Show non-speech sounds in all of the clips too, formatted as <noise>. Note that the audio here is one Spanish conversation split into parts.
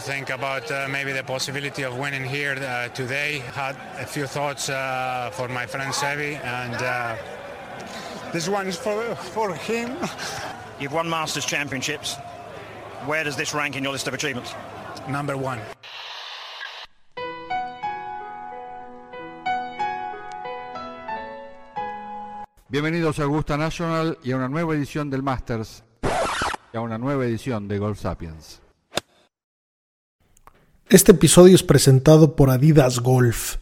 Think about uh, maybe the possibility of winning here uh, today. Had a few thoughts uh, for my friend Sevi, and uh, this one is for for him. <laughs> You've won Masters Championships. Where does this rank in your list of achievements? Number one. Bienvenidos a Augusta National y a una nueva edición del Masters y a una nueva edición de Golf Sapiens. Este episodio es presentado por Adidas Golf.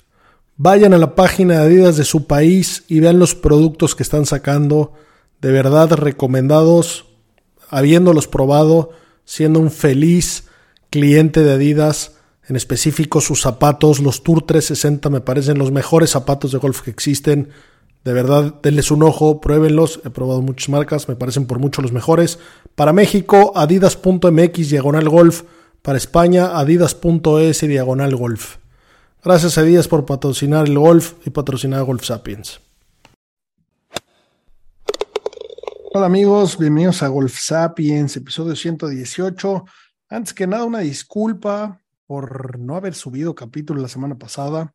Vayan a la página de Adidas de su país y vean los productos que están sacando. De verdad recomendados, habiéndolos probado, siendo un feliz cliente de Adidas. En específico sus zapatos, los Tour 360 me parecen los mejores zapatos de golf que existen. De verdad, denles un ojo, pruébenlos. He probado muchas marcas, me parecen por mucho los mejores. Para México, adidas.mx diagonal golf para España, adidas.es diagonal golf. Gracias a Adidas por patrocinar el golf y patrocinar Golf Sapiens. Hola amigos, bienvenidos a Golf Sapiens, episodio 118. Antes que nada, una disculpa por no haber subido capítulo la semana pasada.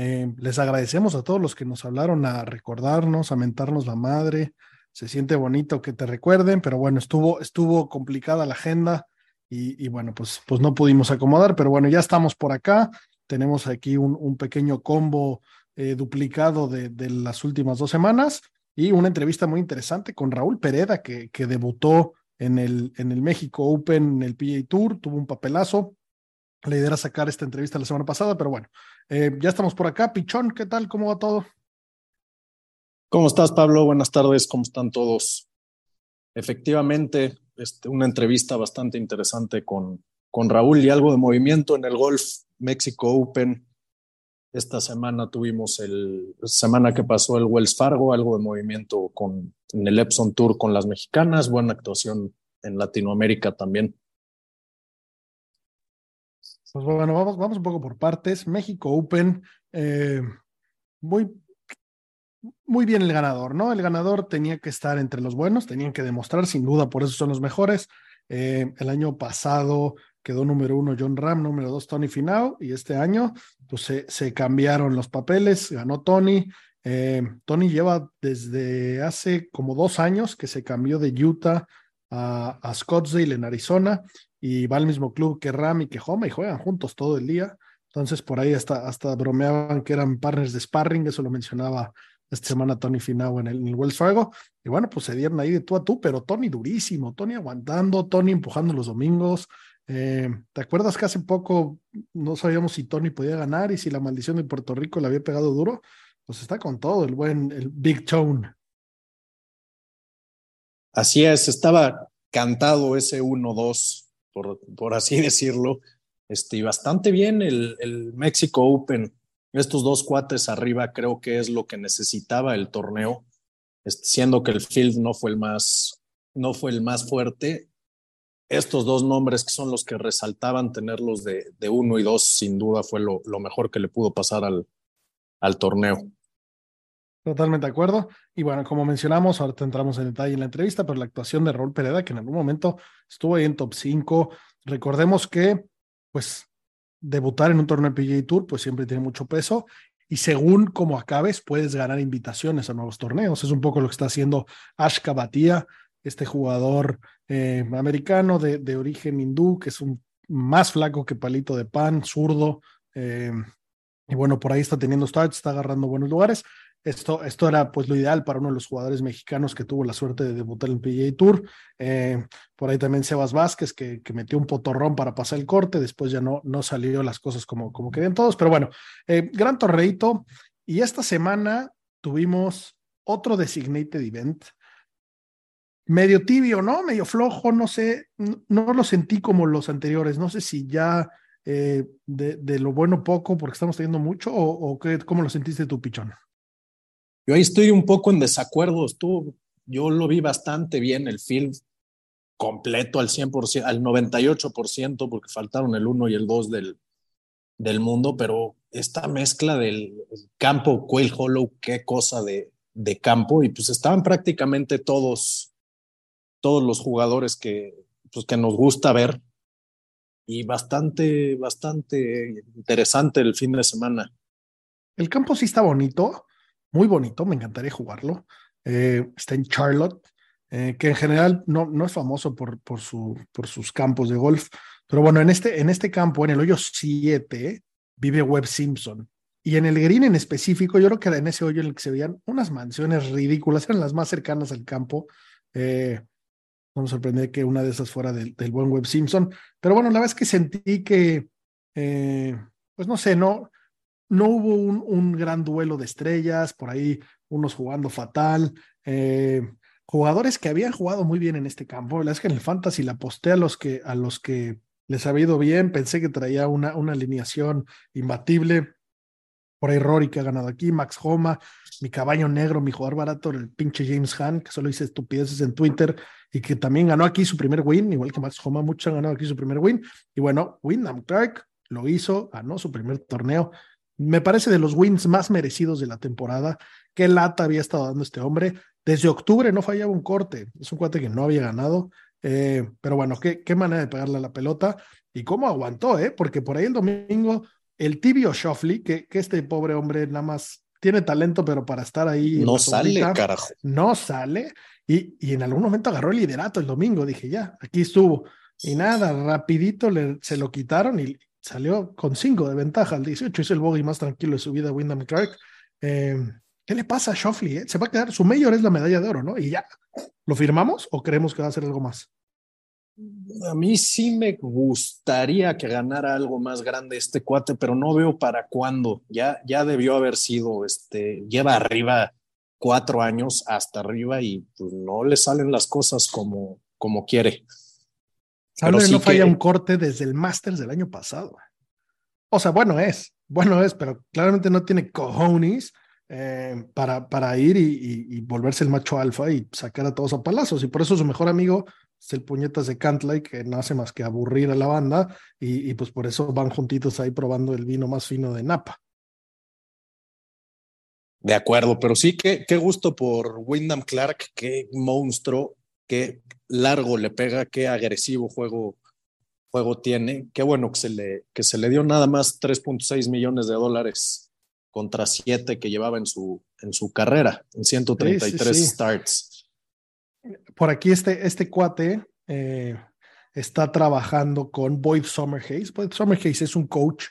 Eh, les agradecemos a todos los que nos hablaron a recordarnos, a mentarnos la madre. Se siente bonito que te recuerden, pero bueno, estuvo, estuvo complicada la agenda y, bueno, pues, pues no pudimos acomodar, pero bueno, ya estamos por acá. Tenemos aquí un, un pequeño combo eh, duplicado de, de, las últimas dos semanas y una entrevista muy interesante con Raúl Pereda, que, que debutó en el, en el México Open, en el PGA Tour, tuvo un papelazo. La idea sacar esta entrevista la semana pasada, pero bueno, eh, ya estamos por acá. Pichón, ¿qué tal? ¿Cómo va todo? ¿Cómo estás, Pablo? Buenas tardes, ¿cómo están todos? Efectivamente, este, una entrevista bastante interesante con, con Raúl y algo de movimiento en el Golf México Open. Esta semana tuvimos el semana que pasó el Wells Fargo, algo de movimiento con, en el Epson Tour con las mexicanas, buena actuación en Latinoamérica también. Pues bueno, vamos, un poco por partes. México Open, eh, muy muy bien el ganador, ¿no? El ganador tenía que estar entre los buenos, tenían que demostrar, sin duda, por eso son los mejores. Eh, el año pasado quedó número uno John Ram, número dos Tony Finau, y este año pues se, se cambiaron los papeles, ganó Tony. Eh, Tony lleva desde hace como dos años que se cambió de Utah a, a Scottsdale en Arizona y va al mismo club que Ram y que Homa y juegan juntos todo el día. Entonces por ahí hasta, hasta bromeaban que eran partners de sparring, eso lo mencionaba esta semana Tony Finau en el, en el, Wells Fargo. Y bueno, pues se dieron ahí de tú a tú, pero Tony durísimo, Tony aguantando, Tony empujando los domingos. Eh, ¿Te acuerdas que hace poco no sabíamos si Tony podía ganar y si la maldición de Puerto Rico le había pegado duro? Pues está con todo el buen, el Big Tone. Así es, estaba cantado ese 1-2, por, así <laughs> decirlo. Este, y bastante bien el, México Open estos dos cuates arriba creo que es lo que necesitaba el torneo, siendo que el field no fue el más, no fue el más fuerte. Estos dos nombres que son los que resaltaban tenerlos de, uno y dos, sin duda fue lo, mejor que le pudo pasar al torneo. Totalmente de acuerdo. Y bueno, como mencionamos, ahorita entramos en detalle en la entrevista, pero la actuación de Raúl Pereda, que en algún momento estuvo ahí en top 5. Recordemos que, pues, debutar en un torneo PGA Tour, pues siempre tiene mucho peso. Y según cómo acabes, puedes ganar invitaciones a nuevos torneos. Es un poco lo que está haciendo Ash Kabatia, este jugador eh, americano de, de, origen hindú, que es un más flaco que palito de pan, zurdo. Eh, y bueno, por ahí está teniendo starts, está agarrando buenos lugares. Esto, esto era pues lo ideal para uno de los jugadores mexicanos que tuvo la suerte de debutar en PGA Tour. Eh, por ahí también Sebas Vázquez, que, metió un potorrón para pasar el corte, después ya no, no salió las cosas como, como querían todos, pero bueno, eh, gran torreito. Y esta semana tuvimos otro designated event. medio tibio, ¿no? Medio flojo, no sé, no, lo sentí como los anteriores, no sé si ya eh, de, lo bueno poco porque estamos teniendo mucho o, cómo lo sentiste tu pichón. Yo ahí estoy un poco en desacuerdo, estuvo, yo lo vi bastante bien el film completo al 100%, al 98% porque faltaron el 1 y el 2 del, del mundo, pero esta mezcla del campo Quail Hollow, qué cosa de, de campo, y pues estaban prácticamente todos todos los jugadores que, pues, que nos gusta ver. Y bastante, bastante interesante el fin de semana. El campo sí está bonito, muy bonito, me encantaría jugarlo. Eh, está en Charlotte, eh, que en general no, no es famoso por, por, su, por sus campos de golf, pero bueno, en este, en este campo, en el hoyo 7, vive Webb Simpson. Y en el green en específico, yo creo que era en ese hoyo en el que se veían unas mansiones ridículas, eran las más cercanas al campo. Eh, no me sorprende que una de esas fuera del, buen Web Simpson. Pero bueno, la verdad es que sentí que, pues no sé, no, no hubo un, un, gran duelo de estrellas, por ahí unos jugando fatal. Eh, jugadores que habían jugado muy bien en este campo. La es que en el Fantasy la aposté a los que, a los que les había ido bien. Pensé que traía una, una alineación imbatible. Por ahí Rory que ha ganado aquí, Max Homa, mi caballo negro, mi jugador barato, el pinche James Han, que solo dice estupideces en Twitter y que también ganó aquí su primer win, igual que Max Homa, muchos han ganado aquí su primer win. Y bueno, Wyndham Clark lo hizo, ganó su primer torneo. Me parece de los wins más merecidos de la temporada. Qué lata había estado dando este hombre. Desde octubre no fallaba un corte. Es un cuate que no había ganado. Eh, pero bueno, qué, qué manera de pegarle a la pelota y cómo aguantó, ¿eh? Porque por ahí el domingo, el tibio Shoffley, que, que este pobre hombre nada más tiene talento, pero para estar ahí. No sale, carajo. No sale. Y, y, en algún momento agarró el liderato el domingo. Dije, ya, aquí estuvo. Y nada, rapidito le, se lo quitaron y salió con cinco de ventaja al 18. Hizo el bogey más tranquilo de su vida, Wyndham Clark. Eh, ¿Qué le pasa a Shoffley? Eh? Se va a quedar, su mayor es la medalla de oro, ¿no? Y ya, ¿lo firmamos o creemos que va a hacer algo más? A mí sí me gustaría que ganara algo más grande este cuate, pero no veo para cuándo. Ya, ya debió haber sido, este, lleva arriba cuatro años hasta arriba y pues, no le salen las cosas como, como quiere. Pero no falla un corte desde el Masters del año pasado. O sea, bueno es, bueno es, pero claramente no tiene cojones eh, para, para ir y, volverse el macho alfa y sacar a todos a palazos. Y por eso su mejor amigo es el puñetas de Cantlay, que no hace más que aburrir a la banda, y, y, pues por eso van juntitos ahí probando el vino más fino de Napa. De acuerdo, pero sí, qué, qué gusto por Wyndham Clark, qué monstruo, qué largo le pega, qué agresivo juego, juego tiene. Qué bueno que se le, que se le dio nada más 3.6 millones de dólares contra 7 que llevaba en su, en su carrera, en 133 starts por aquí este, este cuate eh, está trabajando con Boyd Summerhays. Boyd Summerhays es un coach,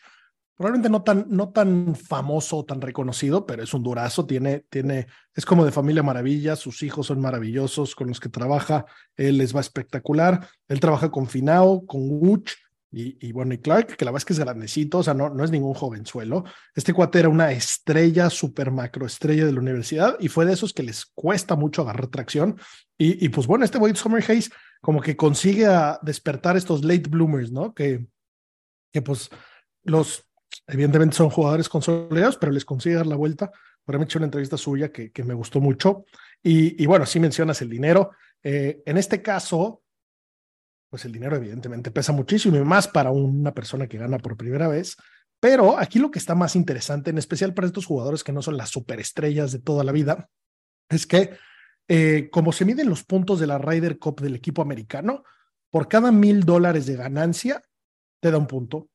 probablemente no tan, no tan famoso, tan reconocido, pero es un durazo, tiene, tiene, es como de familia maravilla, sus hijos son maravillosos, con los que trabaja, él les va espectacular, él trabaja con Finao, con Wuch, y, bueno, y Clark, que la verdad es que es grandecito, o sea, no, no es ningún jovenzuelo. Este cuate era una estrella, super macro estrella de la universidad y fue de esos que les cuesta mucho agarrar tracción. Y, y pues bueno, este Boyd Summer Hayes como que consigue despertar estos late bloomers, ¿no? Que, que pues los, evidentemente son jugadores consolidados, pero les consigue dar la vuelta. Por me hecho una entrevista suya que, me gustó mucho. Y, y bueno, sí mencionas el dinero. Eh, en este caso, pues el dinero evidentemente pesa muchísimo y más para una persona que gana por primera vez. Pero aquí lo que está más interesante, en especial para estos jugadores que no son las superestrellas de toda la vida, es que eh, como se miden los puntos de la Ryder Cup del equipo americano, por cada mil dólares de ganancia te da un punto.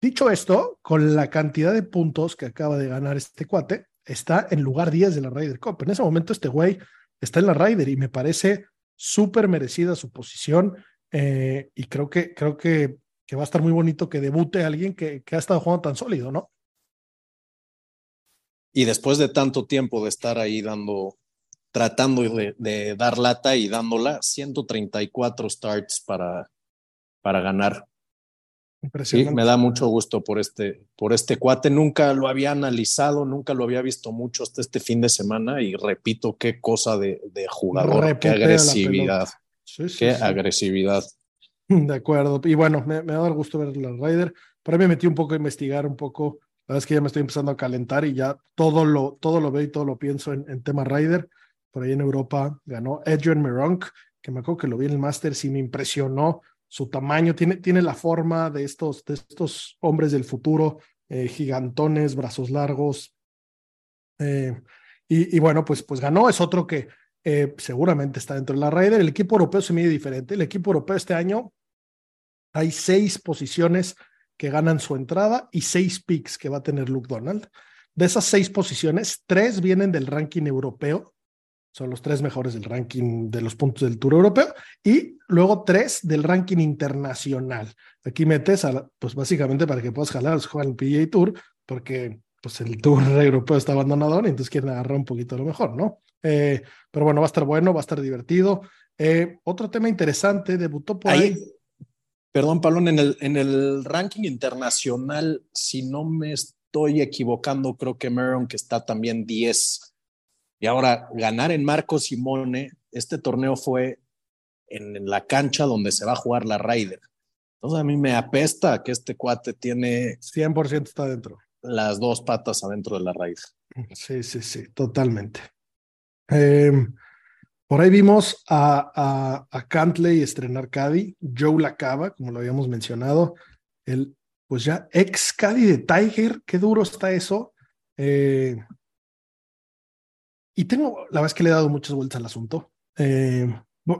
Dicho esto, con la cantidad de puntos que acaba de ganar este cuate, está en lugar 10 de la Ryder Cup. En ese momento este güey está en la Ryder y me parece súper merecida su posición. Eh, y creo que, creo que, que, va a estar muy bonito que debute alguien que, que ha estado jugando tan sólido, ¿no? Y después de tanto tiempo de estar ahí dando, tratando de, de dar lata y dándola, 134 starts para, para ganar. Sí, me da mucho gusto por este, por este cuate. Nunca lo había analizado, nunca lo había visto mucho hasta este fin de semana y repito, qué cosa de, de jugador, qué agresividad. qué agresividad. De acuerdo. Y bueno, me, me, da el gusto ver la Ryder. Por ahí me metí un poco a investigar un poco. La verdad es que ya me estoy empezando a calentar y ya todo lo, todo lo veo y todo lo pienso en, en tema Ryder. Por ahí en Europa ganó Adrian Meronk, que me acuerdo que lo vi en el Masters y me impresionó su tamaño, tiene, tiene la forma de estos, de estos hombres del futuro, eh, gigantones, brazos largos. Eh, y, y, bueno, pues, pues ganó, es otro que eh, seguramente está dentro de la Raider. El equipo europeo se mide diferente. El equipo europeo este año hay seis posiciones que ganan su entrada y seis picks que va a tener Luke Donald. De esas seis posiciones, tres vienen del ranking europeo son los tres mejores del ranking de los puntos del Tour Europeo y luego tres del ranking internacional. Aquí metes, a, pues básicamente para que puedas jalar los jugar el PGA Tour, porque pues el Tour <laughs> Europeo está abandonado y entonces quieren agarrar un poquito lo mejor, ¿no? Eh, pero bueno, va a estar bueno, va a estar divertido. Eh, otro tema interesante, debutó por ahí. Perdón, Pablo, en el, en el ranking internacional, si no me estoy equivocando, creo que Meron, que está también 10 y ahora, ganar en Marco Simone, este torneo fue en, la cancha donde se va a jugar la Ryder. Entonces a mí me apesta que este cuate tiene... 100% está dentro. Las dos patas adentro de la Ryder. Sí, sí, sí, totalmente. Em, por ahí vimos a, a, a Cantley estrenar Caddy, Joe Lacaba, como lo habíamos mencionado, el pues ya ex Caddy de Tiger, qué duro está eso. Eh, y tengo, la verdad es que le he dado muchas vueltas al asunto. Eh,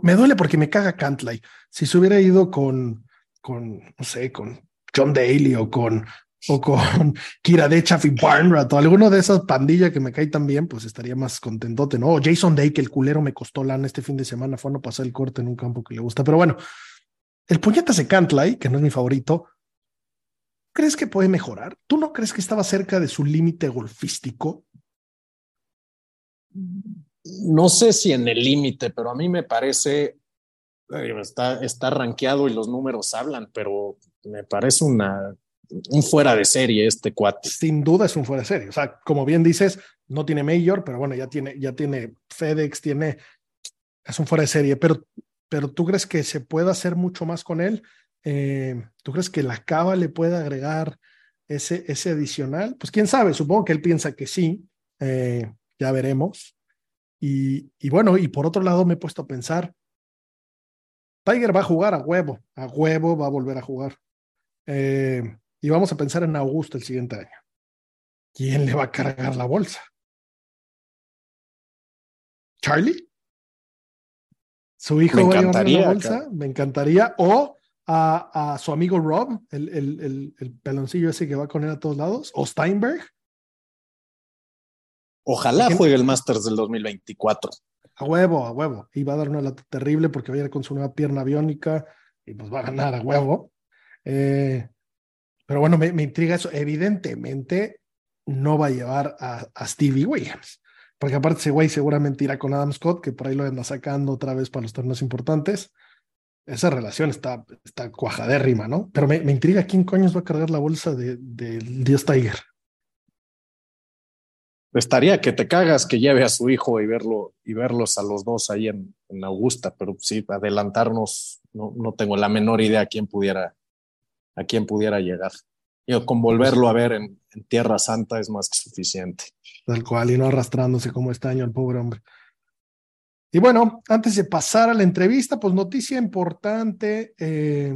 me duele porque me caga Cantlay. Si se hubiera ido con, con, no sé, con John Daly o con, o con <laughs> Kira Dechaf y Barnrat o alguno de esas pandillas que me cae tan bien, pues estaría más contentote, ¿no? O Jason Day, que el culero me costó lana este fin de semana, fue a no pasar el corte en un campo que le gusta. Pero bueno, el puñetazo de Cantlay, que no es mi favorito, ¿crees que puede mejorar? ¿Tú no crees que estaba cerca de su límite golfístico? No sé si en el límite, pero a mí me parece, está, está rankeado y los números hablan, pero me parece una, un fuera de serie este cuate. Sin duda es un fuera de serie. O sea, como bien dices, no tiene mayor, pero bueno, ya tiene, ya tiene FedEx, tiene, es un fuera de serie, pero, pero tú crees que se puede hacer mucho más con él? Eh, ¿Tú crees que la cava le puede agregar ese, ese adicional? Pues quién sabe, supongo que él piensa que sí. Eh, ya veremos. Y, y, bueno, y por otro lado me he puesto a pensar, Tiger va a jugar a huevo, a huevo va a volver a jugar. Eh, y vamos a pensar en Augusto el siguiente año. ¿Quién le va a cargar la bolsa? ¿Charlie? ¿Su hijo va a llevar la bolsa? Me encantaría. O a, a, su amigo Rob, el, el, el, el peloncillo ese que va con él a todos lados. O Steinberg. Ojalá juegue el Masters del 2024. A huevo, a huevo. Y va a dar una lata terrible porque va a ir con su nueva pierna biónica y pues va a ganar a huevo. Eh, pero bueno, me, intriga eso. Evidentemente no va a llevar a, Stevie Williams. Porque aparte ese güey seguramente irá con Adam Scott, que por ahí lo anda sacando otra vez para los torneos importantes. Esa relación está, está cuajadérrima, ¿no? Pero me, intriga quién coños va a cargar la bolsa de, de Dios Tiger estaría que te cagas que lleve a su hijo y verlo y verlos a los dos ahí en, Augusta, pero sí, adelantarnos, no, no, tengo la menor idea a quién pudiera, a quién pudiera llegar. Yo con volverlo a ver en, Tierra Santa es más que suficiente. Tal cual, y no arrastrándose como este año el pobre hombre. Y bueno, antes de pasar a la entrevista, pues noticia importante, eh,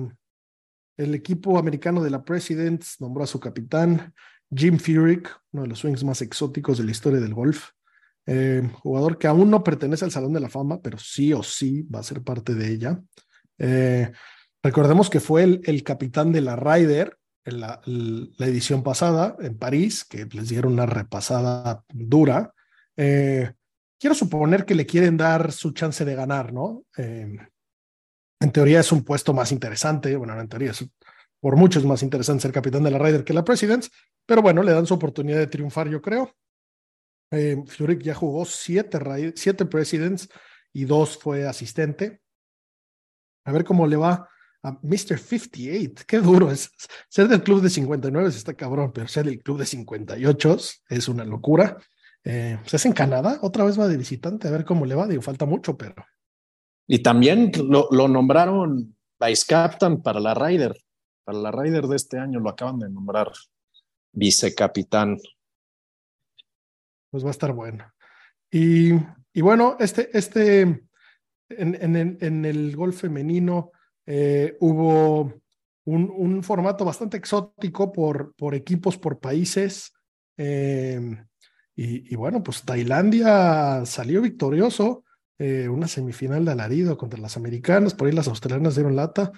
el equipo americano de la Presidents nombró a su capitán, Jim Furyk, uno de los swings más exóticos de la historia del golf. Eh, jugador que aún no pertenece al Salón de la Fama, pero sí o sí va a ser parte de ella. Eh, recordemos que fue el, capitán de la Ryder en la, edición pasada en París, que les dieron una repasada dura. Eh, quiero suponer que le quieren dar su chance de ganar, ¿no? en teoría es un puesto más interesante, bueno, en teoría es por mucho es más interesante ser capitán de la Ryder que la Presidents, pero bueno, le dan su oportunidad de triunfar, yo creo. Eh, ya jugó siete, siete Presidents y dos fue asistente. A ver cómo le va a Mr. 58. Qué duro es. Ser del club de 59 está cabrón, pero ser del club de 58 es una locura. Eh, pues es en Canadá, otra vez va de visitante, a ver cómo le va. Digo, falta mucho, pero. Y también lo, lo nombraron Vice Captain para la Ryder. Para la Ryder de este año lo acaban de nombrar vicecapitán. Pues va a estar bueno. Y, y bueno, este, este, en, en, en el golf femenino eh, hubo un, un, formato bastante exótico por, por equipos, por países. Eh, y, y, bueno, pues Tailandia salió victorioso, eh, una semifinal de alarido contra las americanas, por ahí las australianas dieron lata,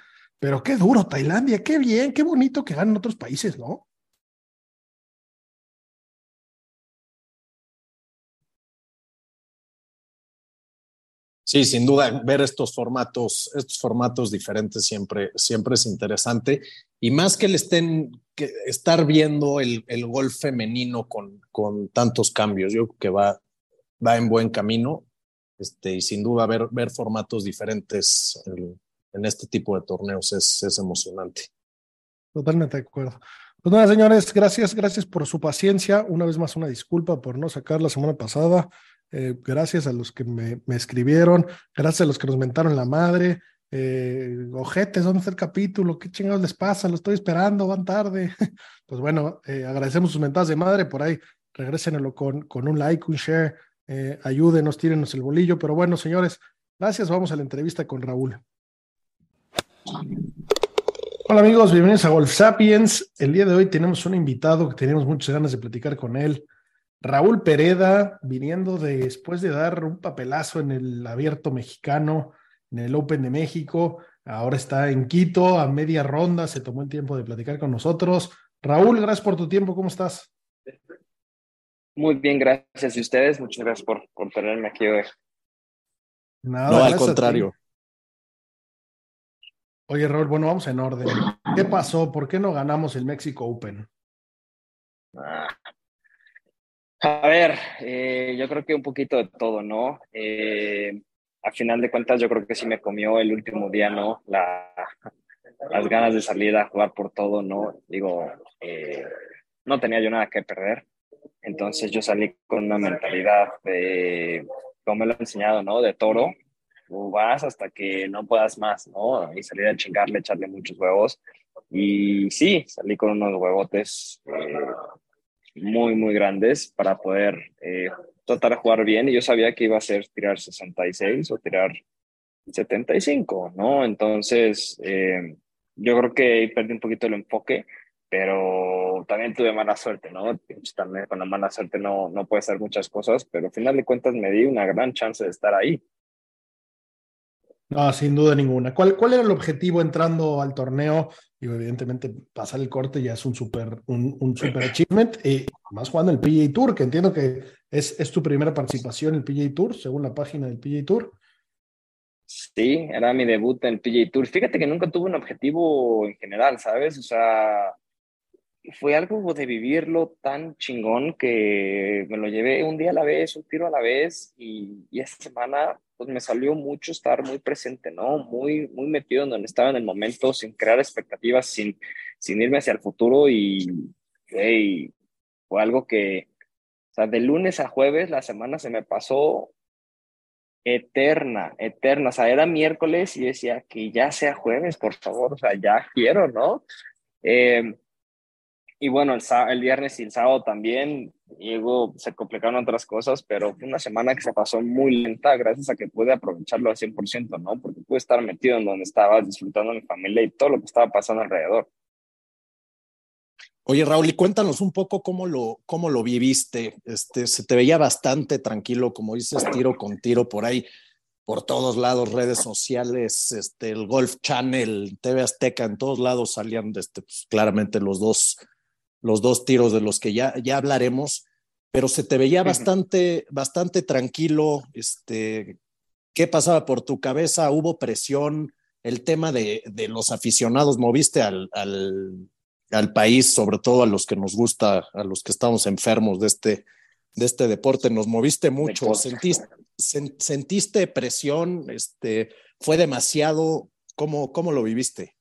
pero qué duro Tailandia, qué bien, qué bonito que ganen otros países, ¿no? Sí, sin duda, ver estos formatos, estos formatos diferentes siempre, siempre es interesante. Y más que le estén, que estar viendo el, el golf femenino con, con tantos cambios, yo creo que va, va en buen camino. Este, y sin duda ver, ver formatos diferentes en, en este tipo de torneos es, es emocionante. Totalmente de acuerdo. Pues nada, señores, gracias, gracias por su paciencia. Una vez más, una disculpa por no sacar la semana pasada. Eh, gracias a los que me, me, escribieron, gracias a los que nos mentaron la madre. Eh, ojetes, ¿dónde está el capítulo? ¿Qué chingados les pasa? Lo estoy esperando, van tarde. <laughs> Pues bueno, eh, agradecemos sus mentadas de madre. Por ahí, regrésenlo con, con un like, un share. Eh, ayúdenos, tírenos el bolillo. Pero bueno, señores, gracias. Vamos a la entrevista con Raúl. Hola amigos, bienvenidos a Golf Sapiens. El día de hoy tenemos un invitado que tenemos muchas ganas de platicar con él. Raúl Pereda, viniendo de, después de dar un papelazo en el abierto mexicano, en el Open de México, ahora está en Quito a media ronda, se tomó el tiempo de platicar con nosotros. Raúl, gracias por tu tiempo, ¿cómo estás? Muy bien, gracias. ¿Y ustedes? Muchas gracias por, por tenerme aquí hoy. Nada, no, al contrario. Oye, Raúl, bueno, vamos en orden. ¿Qué pasó? ¿Por qué no ganamos el México Open? Ah, a ver, eh, yo creo que un poquito de todo, ¿no? Eh, a final de cuentas, yo creo que sí me comió el último día, ¿no? La, las ganas de salir a jugar por todo, ¿no? Digo, eh, no tenía yo nada que perder. Entonces yo salí con una mentalidad de, como me lo he enseñado, ¿no? De toro. Vas hasta que no puedas más, ¿no? Y salir a chingarle, echarle muchos huevos. Y sí, salí con unos huevotes eh, muy, muy grandes para poder eh, tratar de jugar bien. Y yo sabía que iba a ser tirar 66 o tirar 75, ¿no? Entonces, eh, yo creo que perdí un poquito el enfoque, pero también tuve mala suerte, ¿no? También con la mala suerte no, no puede ser muchas cosas, pero al final de cuentas me di una gran chance de estar ahí. No, sin duda ninguna. ¿Cuál, ¿Cuál era el objetivo entrando al torneo? Y evidentemente pasar el corte ya es un super, un, un super <laughs> achievement. Y más jugando el PGA Tour, que entiendo que es, es tu primera participación en el PGA Tour, según la página del PGA Tour. Sí, era mi debut en el PGA Tour. Fíjate que nunca tuve un objetivo en general, ¿sabes? O sea, fue algo de vivirlo tan chingón que me lo llevé un día a la vez, un tiro a la vez y, y esta semana pues me salió mucho estar muy presente, ¿no? Muy, muy metido en donde estaba en el momento, sin crear expectativas, sin, sin irme hacia el futuro y, hey, fue algo que, o sea, de lunes a jueves la semana se me pasó eterna, eterna, o sea, era miércoles y decía que ya sea jueves, por favor, o sea, ya quiero, ¿no? Eh, y bueno, el, el, viernes y el sábado también, luego se complicaron otras cosas, pero fue una semana que se pasó muy lenta gracias a que pude aprovecharlo al 100%, ¿no? Porque pude estar metido en donde estaba, disfrutando de mi familia y todo lo que estaba pasando alrededor. Oye, Raúl, y cuéntanos un poco cómo lo, cómo lo viviste. Este, se te veía bastante tranquilo, como dices, tiro con tiro por ahí, por todos lados, redes sociales, este, el Golf Channel, TV Azteca, en todos lados salían este, pues, claramente los dos los dos tiros de los que ya, ya hablaremos, pero se te veía bastante, bastante tranquilo. Este, ¿Qué pasaba por tu cabeza? ¿Hubo presión? El tema de, de los aficionados, moviste al, al, al, país, sobre todo a los que nos gusta, a los que estamos enfermos de este, de este deporte, nos moviste mucho. ¿Sentiste, sentiste presión? Este, ¿Fue demasiado? ¿Cómo, cómo lo viviste?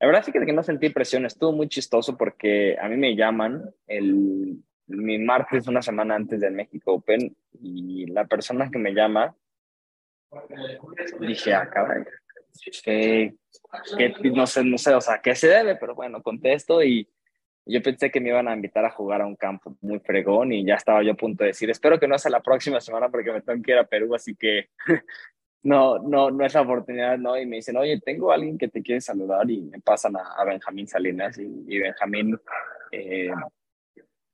La verdad sí que no sentí presión, estuvo muy chistoso porque a mí me llaman el, mi martes, una semana antes del México Open, y la persona que me llama, dije, ah, cabrón, que, no sé, no sé, o sea, ¿qué se debe? Pero bueno, contesto y yo pensé que me iban a invitar a jugar a un campo muy fregón y ya estaba yo a punto de decir, espero que no sea la próxima semana porque me tengo que ir a Perú, así que <laughs> no, no, no es la oportunidad, ¿no? Y me dicen, oye, tengo a alguien que te quiere saludar y me pasan a, Benjamín Salinas y, Benjamín, eh,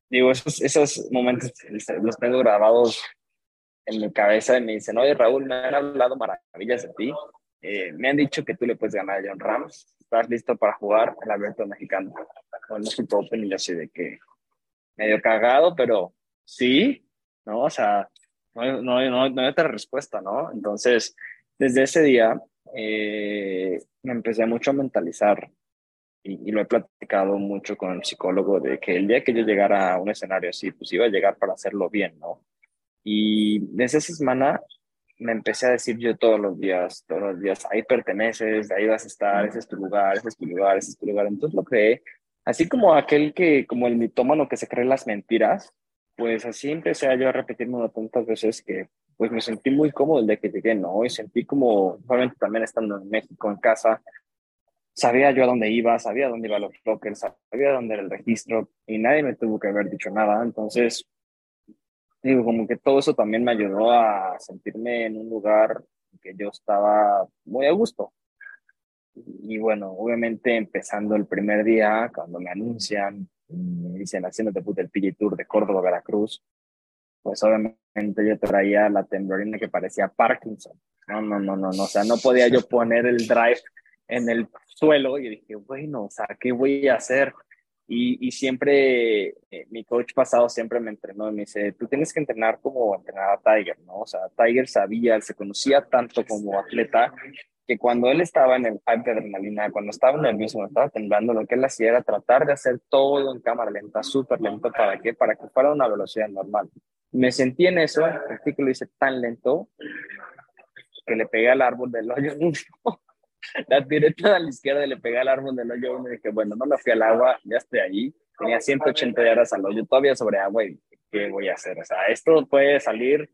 digo, esos, esos momentos los tengo grabados en mi cabeza y me dicen, oye, Raúl, me han hablado maravillas de ti, eh, me han dicho que tú le puedes ganar a John Rams, estás listo para jugar el abierto mexicano con México Open y yo así de que medio cagado, pero sí, ¿no? O sea, no, no, no, hay otra respuesta, ¿no? Entonces, desde ese día eh, me empecé mucho a mentalizar y, lo he platicado mucho con el psicólogo de que el día que yo llegara a un escenario así, pues iba a llegar para hacerlo bien, ¿no? Y desde esa semana me empecé a decir yo todos los días, todos los días, ahí perteneces, ahí vas a estar, ese es tu lugar, ese es tu lugar, ese es tu lugar. Entonces lo creé, así como aquel que, como el mitómano que se cree las mentiras, pues así empecé a yo a repetirme tantas veces que pues me sentí muy cómodo el que llegué, ¿no? Y sentí como, obviamente también estando en México, en casa, sabía yo a dónde iba, sabía dónde iba los lockers, sabía dónde era el registro y nadie me tuvo que haber dicho nada. Entonces, digo, como que todo eso también me ayudó a sentirme en un lugar que yo estaba muy a gusto. Y bueno, obviamente empezando el primer día, cuando me anuncian, me dicen haciéndote puta el PG Tour de Córdoba, Veracruz, pues obviamente yo traía la temblorina que parecía Parkinson. No, no, no, no, no, o sea, no podía yo poner el drive en el suelo y dije, bueno, o sea, ¿qué voy a hacer? Y, y siempre, eh, mi coach pasado siempre me entrenó y me dice, tú tienes que entrenar como entrenar a Tiger, ¿no? O sea, Tiger sabía, se conocía tanto como atleta que cuando él estaba en el hype de adrenalina, cuando estaba nervioso, cuando estaba temblando, lo que él hacía era tratar de hacer todo en cámara lenta, súper lento, ¿para qué? Para que fuera una velocidad normal. Me sentí en eso, el artículo dice tan lento que le pegué al árbol del hoyo <laughs> la tiré toda a la izquierda y le pegué al árbol del hoyo y me dije, bueno, no me fui al agua, ya estoy ahí, tenía 180 yardas al hoyo, todavía sobre agua y ¿qué voy a hacer? O sea, esto puede salir,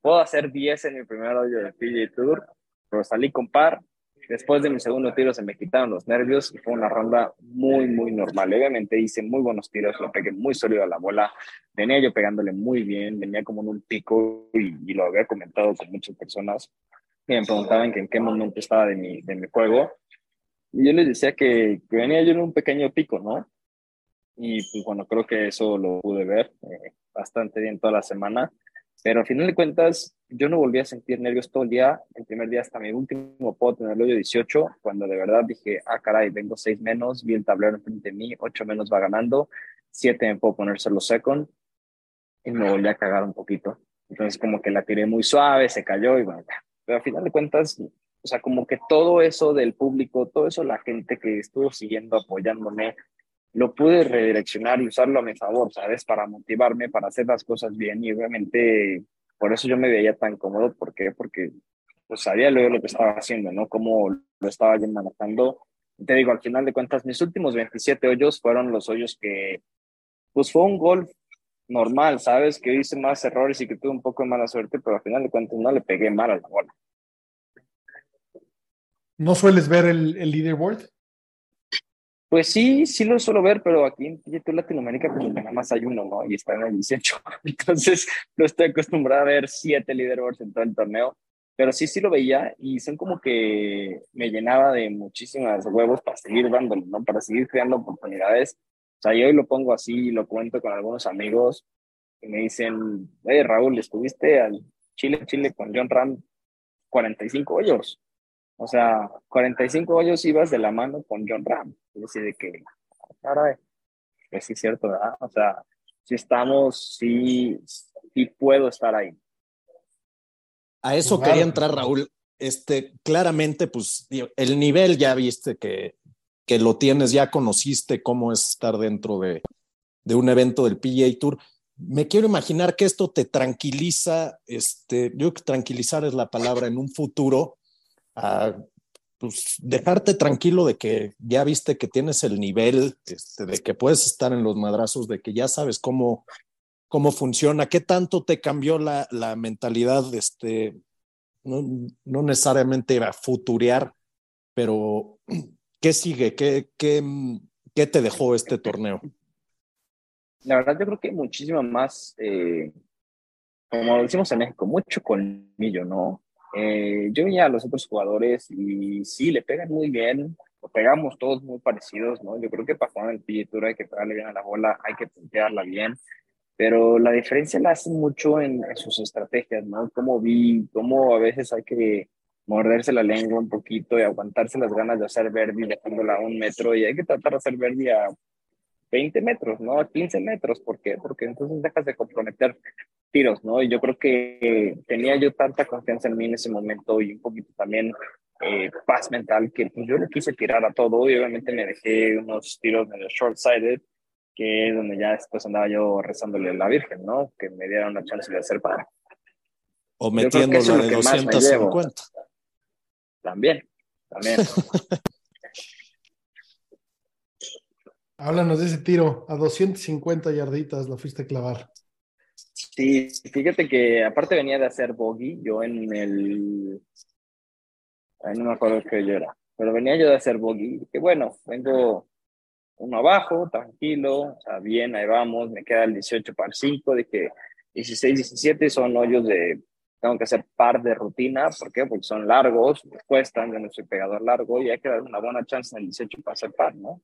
puedo hacer 10 en mi primer hoyo de PG Tour, pero salí con par. Después de mi segundo tiro se me quitaron los nervios y fue una ronda muy, muy normal. Obviamente hice muy buenos tiros, lo pegué muy sólido a la bola. Venía yo pegándole muy bien, venía como en un pico y, lo había comentado con muchas personas. Y me preguntaban que en qué momento estaba de mi, de mi juego. Y yo les decía que, que venía yo en un pequeño pico, ¿no? Y pues bueno, creo que eso lo pude ver eh, bastante bien toda la semana. Pero al final de cuentas, yo no volví a sentir nervios todo el día. El primer día hasta mi último pot en el hoyo 18, cuando de verdad dije, ah, caray, vengo 6 menos, vi el tablero enfrente de mí, 8 menos va ganando, 7 me puedo ponérselo second, y me volví a cagar un poquito. Entonces como que la tiré muy suave, se cayó y bueno, pero al final de cuentas, o sea, como que todo eso del público, todo eso la gente que estuvo siguiendo, apoyándome, lo pude redireccionar y usarlo a mi favor, ¿sabes? Para motivarme, para hacer las cosas bien y obviamente por eso yo me veía tan cómodo, ¿por qué? Porque pues sabía luego lo que estaba haciendo, ¿no? Cómo lo estaba yo manejando. Te digo, al final de cuentas, mis últimos 27 hoyos fueron los hoyos que, pues fue un golf normal, ¿sabes? Que hice más errores y que tuve un poco de mala suerte, pero al final de cuentas no le pegué mal a la bola. ¿No sueles ver el, el leaderboard? Pues sí, sí lo suelo ver, pero aquí en Latinoamérica que nada más hay uno, ¿no? Y está en el 18. <laughs> Entonces no estoy acostumbrado a ver siete leaderboards en todo el torneo. Pero sí, sí lo veía y son como que me llenaba de muchísimas huevos para seguir dándolo, ¿no? Para seguir creando oportunidades. O sea, yo hoy lo pongo así, lo cuento con algunos amigos y me dicen, oye Raúl, estuviste al Chile, Chile con John Ram 45 hoyos. O sea, 45 hoyos ibas de la mano con John Ram. Es decir, de que, caray, pues sí es cierto, ¿verdad? O sea, si estamos, sí, sí puedo estar ahí. A eso quería entrar, Raúl. Este, claramente, pues, el nivel ya viste que, que lo tienes, ya conociste cómo es estar dentro de, de un evento del PGA Tour. Me quiero imaginar que esto te tranquiliza, este, yo creo que tranquilizar es la palabra en un futuro, pues dejarte tranquilo de que ya viste que tienes el nivel, este, de que puedes estar en los madrazos, de que ya sabes cómo, cómo funciona, qué tanto te cambió la, la mentalidad, este, no, no necesariamente a futurear, pero <clears throat> ¿qué sigue? ¿Qué, qué, qué te dejó este torneo? La verdad, yo creo que muchísimo más, eh, como decimos en México, mucho colmillo, ¿no? Eh, yo veía a los otros jugadores y sí, le pegan muy bien, pegamos todos muy parecidos, ¿no? Yo creo que para jugar en el hay que pegarle bien a la bola, hay que puntearla bien, pero la diferencia la hace mucho en, sus estrategias, ¿no? Como vi, cómo a veces hay que morderse la lengua un poquito y aguantarse las ganas de hacer verde dejándola a un metro y hay que tratar de hacer verde a 20 metros, ¿no? A 15 metros, ¿por qué? Porque entonces dejas de comprometer tiros, ¿no? Y yo creo que tenía yo tanta confianza en mí en ese momento y un poquito también eh, paz mental que pues, yo le quise tirar a todo y obviamente me dejé unos tiros medio short-sighted que es donde ya después andaba yo rezándole a la Virgen, ¿no? Que me diera una chance de hacer padre. O metiendo la de 250. También, también. <laughs> Háblanos de ese tiro, a 250 yarditas lo fuiste a clavar. Sí, fíjate que aparte venía de hacer bogey, yo en el... Ay, no me acuerdo qué yo era, pero venía yo de hacer bogey, que bueno, vengo uno abajo, tranquilo, o sea, bien, ahí vamos, me queda el 18 para 5, de que 16, 17 son hoyos de, tengo que hacer par de rutina, ¿por qué? Porque son largos, cuestan, yo no soy pegador largo y hay que dar una buena chance en el 18 para hacer par, ¿no?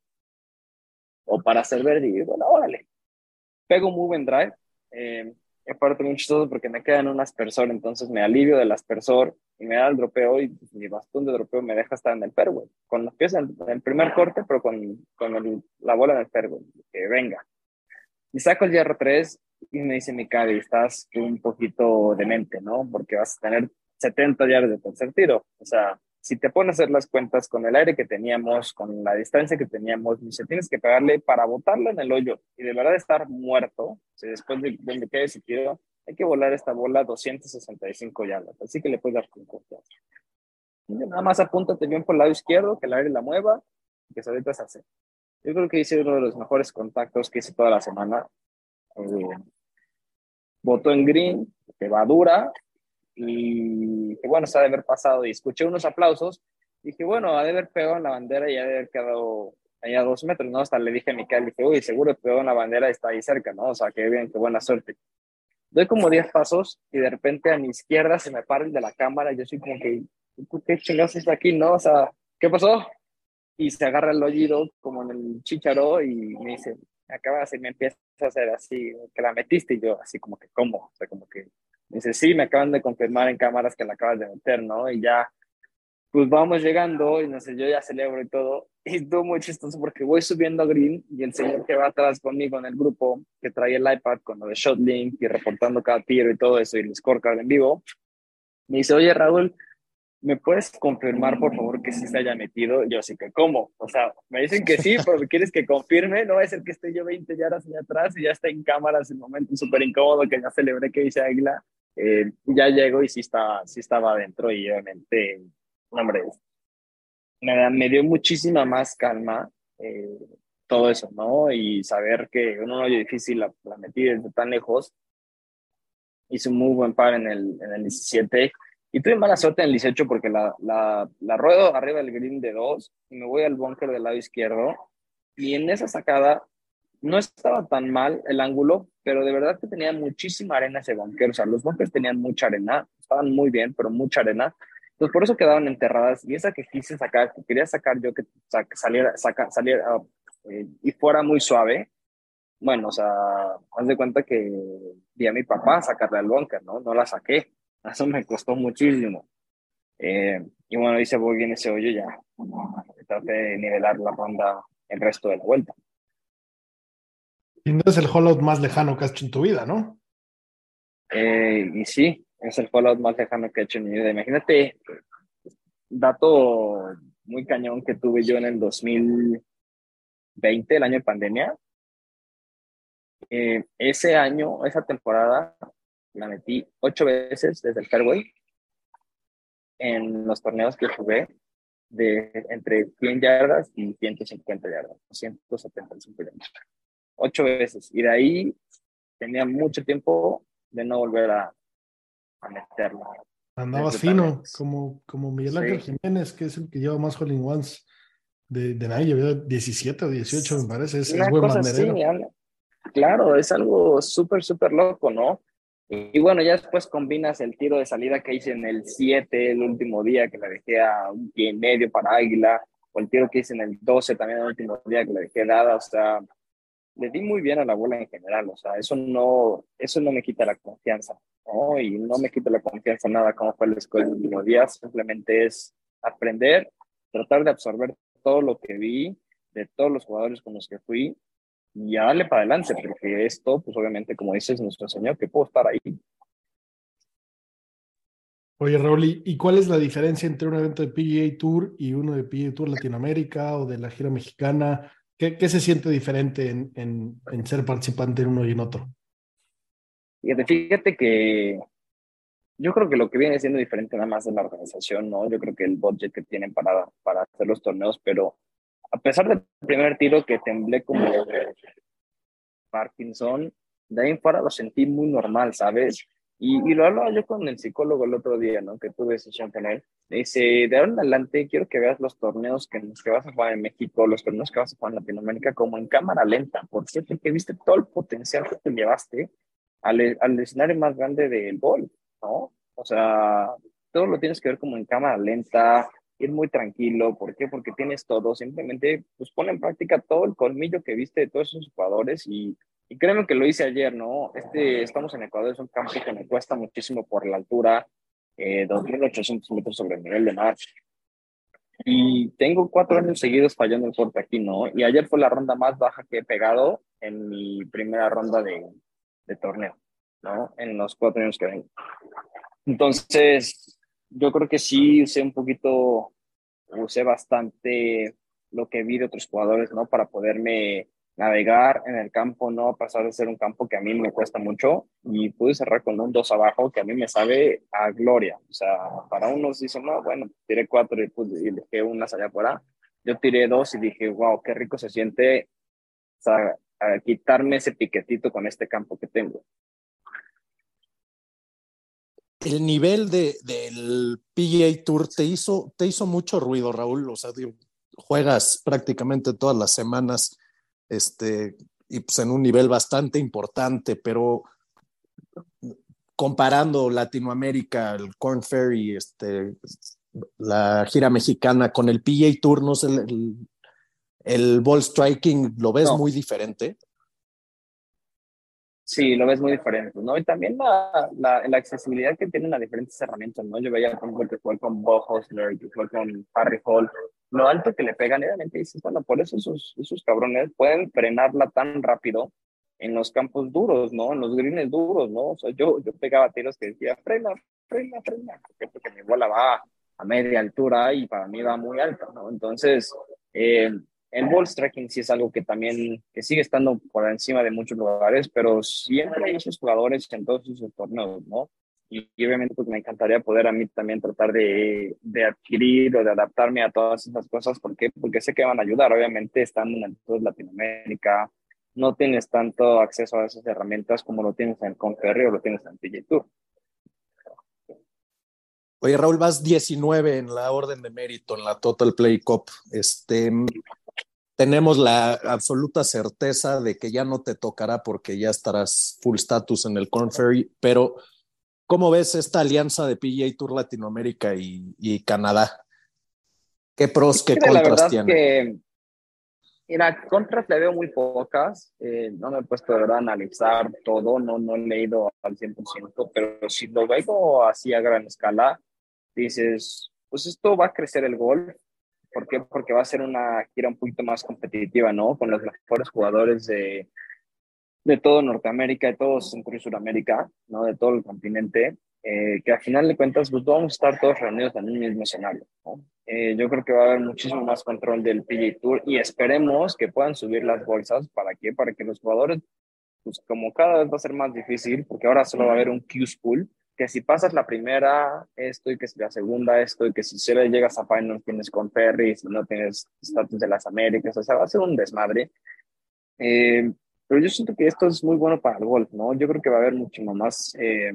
O para hacer verde, y bueno, órale. Pego muy buen drive, eh, es parte muy chistoso porque me quedan un aspersor, entonces me alivio del aspersor y me da el dropeo y mi bastón de dropeo me deja estar en el fairway, con los pies en, el primer corte, pero con, con la bola en el fairway, que venga. Y saco el hierro 3 y me dice mi caddy, estás un poquito demente, ¿no? Porque vas a tener 70 yardas de tercer tiro. O sea, si te pones a hacer las cuentas con el aire que teníamos, con la distancia que teníamos, dice, tienes que pegarle para botarla en el hoyo y de verdad estar muerto, si después de donde quede ese tiro, hay que volar esta bola 265 yardas, así que le puedes dar con confianza. Nada más apúntate bien por el lado izquierdo, que el aire la mueva, y que ahorita se hace. Yo creo que hice uno de los mejores contactos que hice toda la semana. Eh, botó en green, que va dura, y bueno, se ha de haber pasado y escuché unos aplausos. Dije, bueno, ha de haber pegado en la bandera y ha de haber quedado ahí a dos metros, ¿no? Hasta le dije a Miquel, dije, uy, seguro pegó en la bandera y está ahí cerca, ¿no? O sea, qué bien, qué buena suerte. Doy como 10 pasos y de repente a mi izquierda se me para el de la cámara y yo soy como que, ¿qué chingados está aquí, no? O sea, ¿qué pasó? Y se agarra el oído como en el chicharo y me dice, acaba y me empieza a hacer así, que la metiste y yo así como que, ¿cómo? O sea, como que dice, sí, me acaban de confirmar en cámaras que la acabas de meter, ¿no? Y ya, pues vamos llegando y no sé, yo ya celebro y todo. <laughs> Y todo muy chistoso porque voy subiendo a Green y el señor que va atrás conmigo en el grupo, que trae el iPad con lo de Shotlink y reportando cada tiro y todo eso y el scorecard en vivo, me dice, oye Raúl, ¿me puedes confirmar, por favor, que sí se haya metido? Yo sí que, ¿cómo? O sea, me dicen que sí, <laughs> pero ¿quieres que confirme? No va a ser que esté yo 20 yardas atrás y ya está en cámaras en momento súper incómodo que ya celebré que dice Águila. Eh, ya llego y sí estaba, sí estaba adentro y obviamente, hombre, me, me dio muchísima más calma eh, todo eso, ¿no? Y saber que un hoyo difícil la, la metí desde tan lejos. Hice un muy buen par en el, en el 17 y tuve mala suerte en el 18 porque la, la, la ruedo arriba del green de 2 y me voy al bunker del lado izquierdo. Y en esa sacada no estaba tan mal el ángulo, pero de verdad que tenía muchísima arena ese bunker. O sea, los bunkers tenían mucha arena, estaban muy bien, pero mucha arena. Entonces, por eso quedaban enterradas. Y esa que quise sacar, que quería sacar yo que saliera, saca, saliera eh, y fuera muy suave. Bueno, o sea, haz de cuenta que vi a mi papá sacarle al bunker, ¿no? No la saqué. <laughs> Eso me costó muchísimo. Eh, y bueno, hice voy en ese hoyo ya. Traté de nivelar la ronda el resto de la vuelta. Y no es el hollout más lejano que has hecho en tu vida, ¿no? Eh, y sí, es el hollout más lejano que he hecho en mi vida. Imagínate, dato muy cañón que tuve yo en el 2020, el año de pandemia. Eh, ese año, esa temporada, la metí ocho veces desde el fairway en los torneos que jugué de entre 100 yardas y 150 yardas, 175 yardas. Ocho veces. Y de ahí tenía mucho tiempo de no volver a, a meterlo. Andabas fino, como, como Miguel Ángel Jiménez, que es el que lleva más Holling Ones de, de nadie, lleva 17 o 18, me parece. Es, es buen banderero. claro, es algo súper, súper loco, ¿no? Y, bueno, ya después combinas el tiro de salida que hice en el 7, el último día, que le dejé a un pie y medio para Águila, o el tiro que hice en el 12 también el último día, que le dejé dada, o sea, le di muy bien a la bola en general, o sea, eso no, eso no me quita la confianza, ¿no? Y no me quita la confianza nada como fue la escuela el último día, simplemente es aprender, tratar de absorber todo lo que vi, de todos los jugadores con los que fui, y a darle para adelante, porque esto, pues obviamente, como dices, nos enseñó que puedo estar ahí. Oye, Raúl, ¿y cuál es la diferencia entre un evento de PGA Tour y uno de PGA Tour Latinoamérica o de la gira mexicana? ¿Qué, qué se siente diferente en, en, en, ser participante en uno y en otro? Fíjate, fíjate que yo creo que lo que viene siendo diferente nada más es la organización, ¿no? Yo creo que el budget que tienen para, para hacer los torneos, pero a pesar del primer tiro que temblé como Parkinson, de ahí en fuera lo sentí muy normal, ¿sabes? Y, y, lo hablaba yo con el psicólogo el otro día, ¿no? Que tuve sesión con él. Dice, de ahora en adelante quiero que veas los torneos que, que vas a jugar en México, los torneos que vas a jugar en Latinoamérica como en cámara lenta. Porque viste todo el potencial que te llevaste al, al escenario más grande del gol, ¿no? O sea, todo lo tienes que ver como en cámara lenta, ir muy tranquilo. ¿Por qué? Porque tienes todo. Simplemente, pues pon en práctica todo el colmillo que viste de todos esos jugadores y, y créeme que lo hice ayer, ¿no? Este, estamos en Ecuador, es un campo que me cuesta muchísimo por la altura, eh, 2.800 metros sobre el nivel de mar. Y tengo cuatro años seguidos fallando el corte aquí, ¿no? Y ayer fue la ronda más baja que he pegado en mi primera ronda de, de torneo, ¿no? En los cuatro años que vengo. Entonces, yo creo que sí usé un poquito, usé bastante lo que vi de otros jugadores, ¿no? Para poderme navegar en el campo, no pasar de ser un campo que a mí me cuesta mucho y pude cerrar con un 2 abajo que a mí me sabe a gloria. O sea, para unos dicen, no, bueno, tiré cuatro y, y dejé unas allá afuera. Yo tiré dos y dije, wow, qué rico se siente o sea, a quitarme ese piquetito con este campo que tengo el nivel de, del PGA Tour te hizo, te hizo mucho ruido, Raúl. O sea, juegas prácticamente todas las semanas este, y pues en un nivel bastante importante, pero comparando Latinoamérica, el Corn Ferry, este, la gira mexicana con el PGA Tour, no sé, el, el ball striking, ¿lo ves muy diferente? Sí, lo ves muy diferente, ¿no? Y también la, la, la, accesibilidad que tienen a diferentes herramientas, ¿no? Yo veía, por ejemplo, que fue con Bob Hosler, que fue con Harry Hall, lo alto que le pegan, realmente dices, bueno, por eso esos, esos cabrones pueden frenarla tan rápido en los campos duros, ¿no? En los greens duros, ¿no? O sea, yo, yo pegaba tiros que decía, frena, frena, frena, porque, porque mi bola va a media altura y para mí va muy alta, ¿no? Entonces, eh, el ball striking sí es algo que también que sigue estando por encima de muchos lugares, pero siempre hay esos jugadores en todos esos torneos, ¿no? Y, obviamente pues me encantaría poder a mí también tratar de, de, adquirir o de adaptarme a todas esas cosas. ¿Por qué? Porque sé que van a ayudar. Obviamente estando en toda Latinoamérica, no tienes tanto acceso a esas herramientas como lo tienes en Conferry o lo tienes en PG Tour. Oye, Raúl, vas 19 en la orden de mérito en la Total Play Cup. Este, tenemos la absoluta certeza de que ya no te tocará porque ya estarás full status en el Corn Ferry, pero ¿cómo ves esta alianza de PGA Tour Latinoamérica y, y Canadá? ¿Qué pros, qué contras tiene? Que, mira, contras le veo muy pocas, eh, no me he puesto de verdad a analizar todo, no, no he leído al 100%, pero si lo veo así a gran escala, dices, pues esto va a crecer el golf, ¿Por qué? Porque va a ser una gira un poquito más competitiva, ¿no? Con los mejores jugadores de, de todo Norteamérica, de todo Centro y Suramérica, ¿no? De todo el continente, eh, que al final de cuentas pues vamos a estar todos reunidos en un mismo escenario, ¿no? Eh, yo creo que va a haber muchísimo más control del PGA Tour y esperemos que puedan subir las bolsas, ¿para qué? Para que los jugadores, pues como cada vez va a ser más difícil, porque ahora solo va a haber un Q-School, que si pasas la primera, esto y que si la segunda, esto y que si solo llegas a final tienes con Perry, si no tienes estatus de las Américas, o sea, va a ser un desmadre. Eh, pero yo siento que esto es muy bueno para el golf, ¿no? Yo creo que va a haber mucho más eh,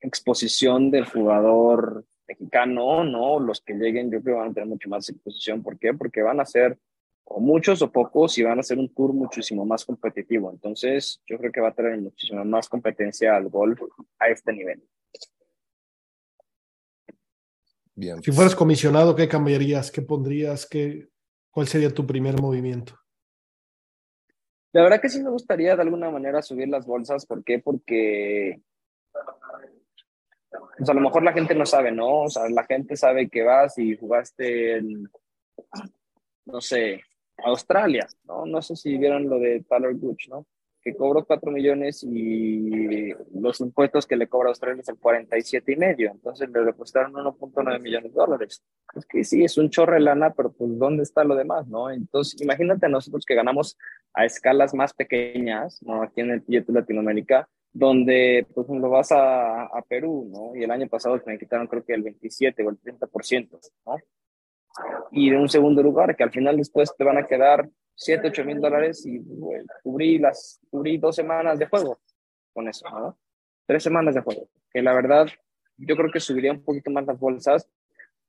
exposición del jugador mexicano, ¿no? Los que lleguen, yo creo que van a tener mucho más exposición. ¿Por qué? Porque van a ser o muchos o pocos y van a ser un tour muchísimo más competitivo. Entonces, yo creo que va a tener muchísima más competencia al golf a este nivel. Bien. Si fueras comisionado, ¿qué cambiarías? ¿Qué pondrías? ¿Qué, ¿Cuál sería tu primer movimiento? La verdad que sí me gustaría de alguna manera subir las bolsas. ¿Por qué? Porque pues a lo mejor la gente no sabe, ¿no? O sea, la gente sabe que vas y jugaste en, no sé, Australia, ¿no? No sé si vieron lo de Tyler Gooch, ¿no? Que cobró 4 millones y los impuestos que le cobra Australia es el 47 y medio, entonces le depositaron 1.9 millones de dólares. Es que sí, es un chorro de lana, pero pues ¿dónde está lo demás, no? Entonces, imagínate nosotros que ganamos a escalas más pequeñas, ¿no? Aquí en el billete Latinoamérica, donde pues lo vas a, a, Perú, ¿no? Y el año pasado me quitaron creo que el 27 o el 30%, ¿no? Y de un segundo lugar, que al final después te van a quedar 7, 8 mil dólares y cubrí, las, cubrí dos semanas de juego con eso, ¿no? Tres semanas de juego, que la verdad yo creo que subiría un poquito más las bolsas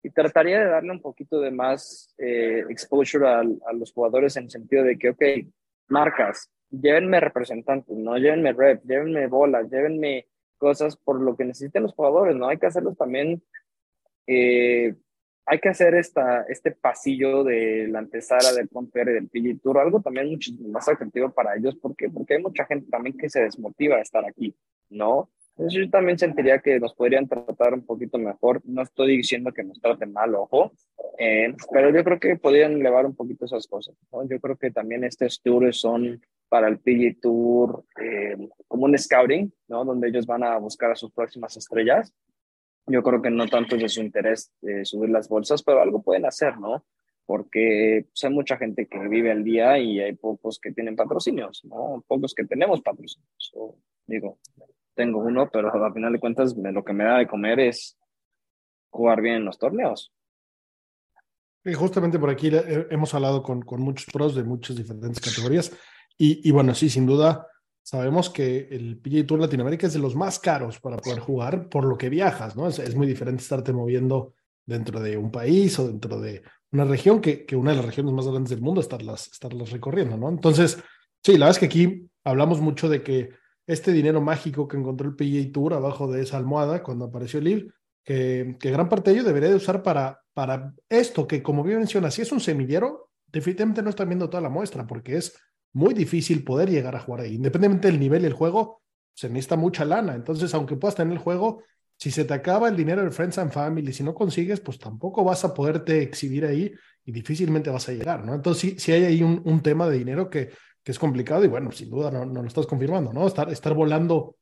y trataría de darle un poquito de más eh, exposure a, a, los jugadores en el sentido de que, ok, marcas, llévenme representantes, no llévenme rep, llévenme bolas, llévenme cosas por lo que necesiten los jugadores, ¿no? Hay que hacerlos también eh, hay que hacer esta, este pasillo de la antesala del Pomper y del PG Tour, algo también mucho más atractivo para ellos, ¿por qué? Porque hay mucha gente también que se desmotiva de estar aquí, ¿no? Entonces yo también sentiría que nos podrían tratar un poquito mejor, no estoy diciendo que nos traten mal, ojo, eh, pero yo creo que podrían elevar un poquito esas cosas, ¿no? Yo creo que también estos tours son para el PG Tour eh, como un scouting, ¿no? Donde ellos van a buscar a sus próximas estrellas yo creo que no tanto es de su interés eh, subir las bolsas, pero algo pueden hacer, ¿no? Porque pues, hay mucha gente que vive al día y hay pocos que tienen patrocinios, ¿no? Pocos que tenemos patrocinios. digo, tengo uno, pero al final de cuentas lo que me da de comer es jugar bien en los torneos. Y justamente por aquí hemos hablado con, con muchos pros de muchas diferentes categorías. Y, y bueno, sí, sin duda, Sabemos que el PGA Tour Latinoamérica es de los más caros para poder jugar por lo que viajas, ¿no? Es, muy diferente estarte moviendo dentro de un país o dentro de una región que, que una de las regiones más grandes del mundo, estarlas, estarlas recorriendo, ¿no? Entonces, sí, la verdad es que aquí hablamos mucho de que este dinero mágico que encontró el PGA Tour abajo de esa almohada cuando apareció el que, que gran parte de ello debería de usar para, para esto, que como bien menciona, si es un semillero, definitivamente no están viendo toda la muestra, porque es muy difícil poder llegar a jugar ahí. Independientemente del nivel y el juego, se necesita mucha lana. Entonces, aunque puedas tener el juego, si se te acaba el dinero del Friends and Family, si no consigues, pues tampoco vas a poderte exhibir ahí y difícilmente vas a llegar, ¿no? Entonces, sí, sí hay ahí un, un tema de dinero que, que, es complicado y bueno, sin duda no, no lo estás confirmando, ¿no? Estar, estar volando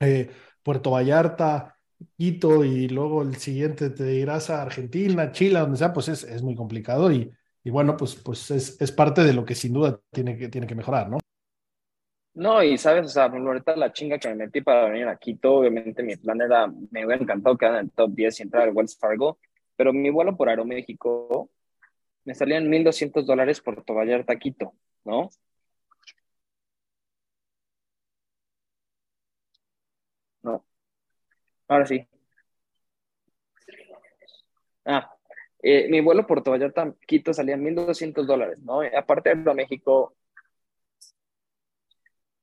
eh, Puerto Vallarta, Quito y luego el siguiente te irás a Argentina, Chile, donde sea, pues es, es muy complicado y, y bueno, pues, pues es, es, parte de lo que sin duda tiene que, tiene que mejorar, ¿no? No, y sabes, o sea, ahorita la chinga que me metí para venir a Quito, obviamente mi plan era, me hubiera encantado quedar en el top 10 y entrar al Wells Fargo, pero mi vuelo por Aeroméxico me salían 1.200 dólares por Vallarta Quito, ¿no? No. Ahora sí. Ah, eh, mi vuelo Puerto Vallarta Quito salía 1.200 dólares, ¿no? aparte de México,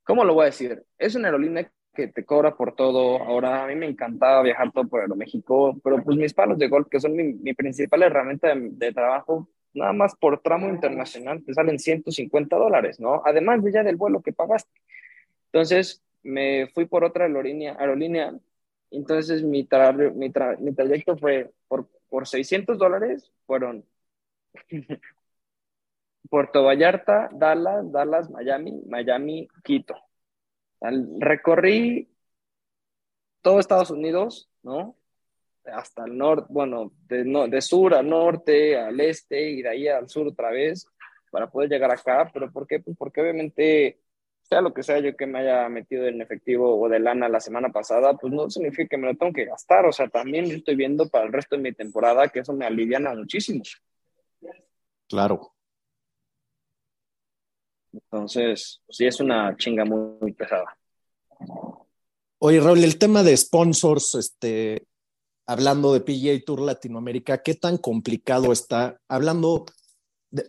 ¿cómo lo voy a decir? Es una aerolínea que te cobra por todo. Ahora, a mí me encantaba viajar todo por Aeroméxico, pero pues mis palos de golf, que son mi, principal herramienta de, trabajo, nada más por tramo internacional te salen 150 dólares, ¿no? Además de ya del vuelo que pagaste. Entonces, me fui por otra aerolínea, aerolínea entonces mi, mi, mi trayecto fue por por 600 dólares fueron <laughs> Puerto Vallarta, Dallas, Dallas, Miami, Miami, Quito. Recorrí todo Estados Unidos, ¿no? Hasta el norte, bueno, de, de sur al norte, al este y de ahí al sur otra vez para poder llegar acá. ¿Pero por qué? Pues porque obviamente sea lo que sea yo que me haya metido en efectivo o de lana la semana pasada, pues no significa que me lo tengo que gastar. O sea, también yo estoy viendo para el resto de mi temporada que eso me aliviana muchísimo. Claro. Entonces, sí es una chinga muy, muy pesada. Oye, Raúl, el tema de sponsors, este, hablando de PGA Tour Latinoamérica, ¿qué tan complicado está? Hablando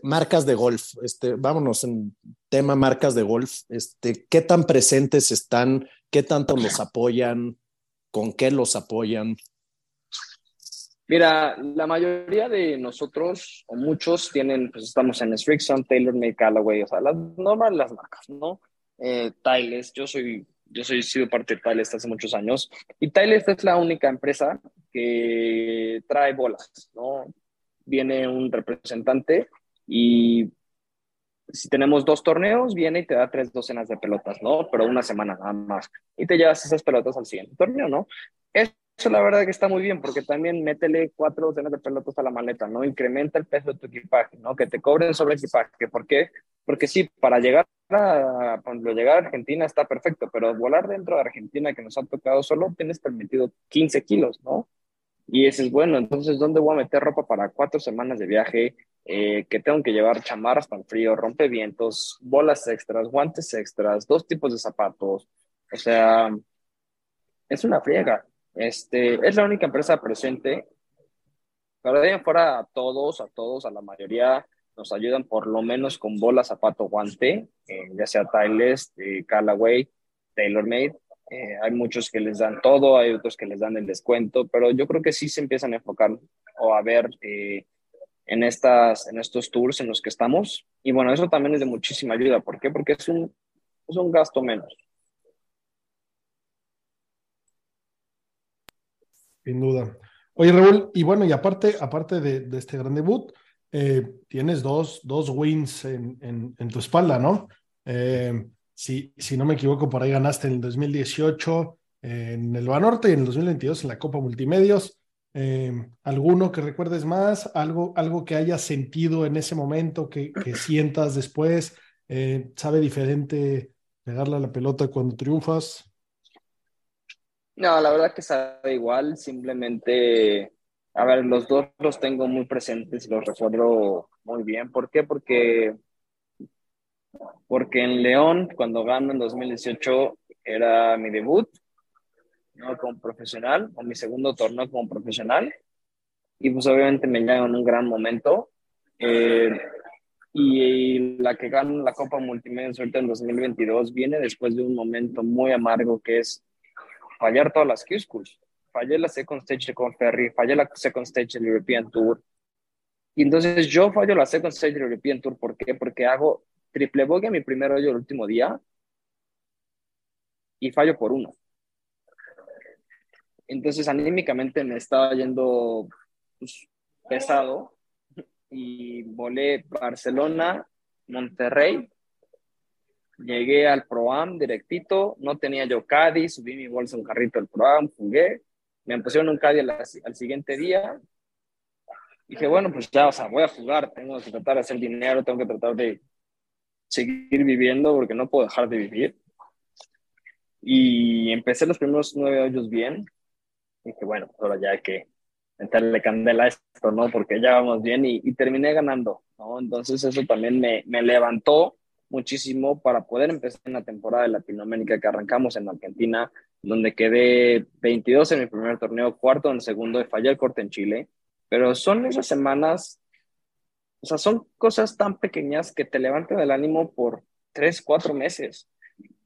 marcas de golf, este, vámonos en tema marcas de golf, este, ¿qué tan presentes están? ¿Qué tanto los apoyan? ¿Con qué los apoyan? Mira, la mayoría de nosotros, o muchos, tienen, pues estamos en Strixon, TaylorMade, Callaway, o sea, las normales las marcas, ¿no? Eh, Tiles, yo soy, yo soy sido parte de Tiles hace muchos años, y Tiles es la única empresa que trae bolas, ¿no? Viene un representante y si tenemos dos torneos, viene y te da tres docenas de pelotas, ¿no? Pero una semana nada más. Y te llevas esas pelotas al siguiente torneo, ¿no? Eso la verdad que está muy bien, porque también métele cuatro docenas de pelotas a la maleta, ¿no? Incrementa el peso de tu equipaje, ¿no? Que te cobren sobre equipaje. ¿Por qué? Porque sí, para llegar a, cuando llegar a Argentina está perfecto, pero volar dentro de Argentina que nos ha tocado solo tienes permitido 15 kilos, ¿no? Y ese es bueno, entonces, ¿dónde voy a meter ropa para cuatro semanas de viaje? Eh, que tengo que llevar chamarras para el frío, rompevientos, bolas extras, guantes extras, dos tipos de zapatos. O sea, es una friega. Este, es la única empresa presente. Pero de ahí fuera a todos, a todos, a la mayoría nos ayudan por lo menos con bola, zapato, guante, eh, ya sea Tiles, eh, Callaway, TaylorMade. Eh, hay muchos que les dan todo, hay otros que les dan el descuento, pero yo creo que sí se empiezan a enfocar o a ver eh, en, estas, en estos tours en los que estamos. Y bueno, eso también es de muchísima ayuda. ¿Por qué? Porque es un, es un gasto menos. Sin duda. Oye, Raúl, y bueno, y aparte, aparte de, este gran debut, eh, tienes dos, dos wins en, en, tu espalda, ¿no? Eh, si, si no me equivoco, por ahí ganaste en el 2018 en el Banorte y en el 2022 en la Copa Multimedios. Eh, ¿Alguno que recuerdes más? ¿Algo, algo que hayas sentido en ese momento, que, que sientas después? Eh, ¿Sabe diferente pegarle a la pelota cuando triunfas? No, la verdad que sabe igual, simplemente, a ver, los dos los tengo muy presentes y los recuerdo muy bien. ¿Por qué? Porque, porque en León, cuando gano en 2018, era mi debut ¿no? como profesional, o mi segundo torneo como profesional. Y pues obviamente me llegan en un gran momento. Eh, y la que gana la Copa Multimedia Suerte en 2022 viene después de un momento muy amargo que es fallar todas las Q-Schools. Fallé la Second Stage de Conferry, fallé la Second Stage del European Tour. Y entonces yo fallo la Second Stage del European Tour. ¿Por qué? Porque hago triple bogey mi primer hoyo el último día y fallo por uno. Entonces, anímicamente me estaba yendo pues, pesado y volé Barcelona, Monterrey. Llegué al Proam directito, no tenía yo Caddy, subí mi bolsa un carrito del Proam, jugué, me pusieron un Caddy al, al siguiente día. Dije, bueno, pues ya, o sea, voy a jugar, tengo que tratar de hacer dinero, tengo que tratar de seguir viviendo porque no puedo dejar de vivir. Y empecé los primeros nueve hoyos bien, dije, bueno, ahora ya hay que meterle candela a esto, ¿no? Porque ya vamos bien y, y terminé ganando, ¿no? Entonces eso también me, me, levantó muchísimo para poder empezar en la temporada de Latinoamérica que arrancamos en Argentina, donde quedé 22 en mi primer torneo, cuarto en el segundo y fallé el corte en Chile. Pero son esas semanas, o sea, son cosas tan pequeñas que te levantan el ánimo por tres, cuatro meses.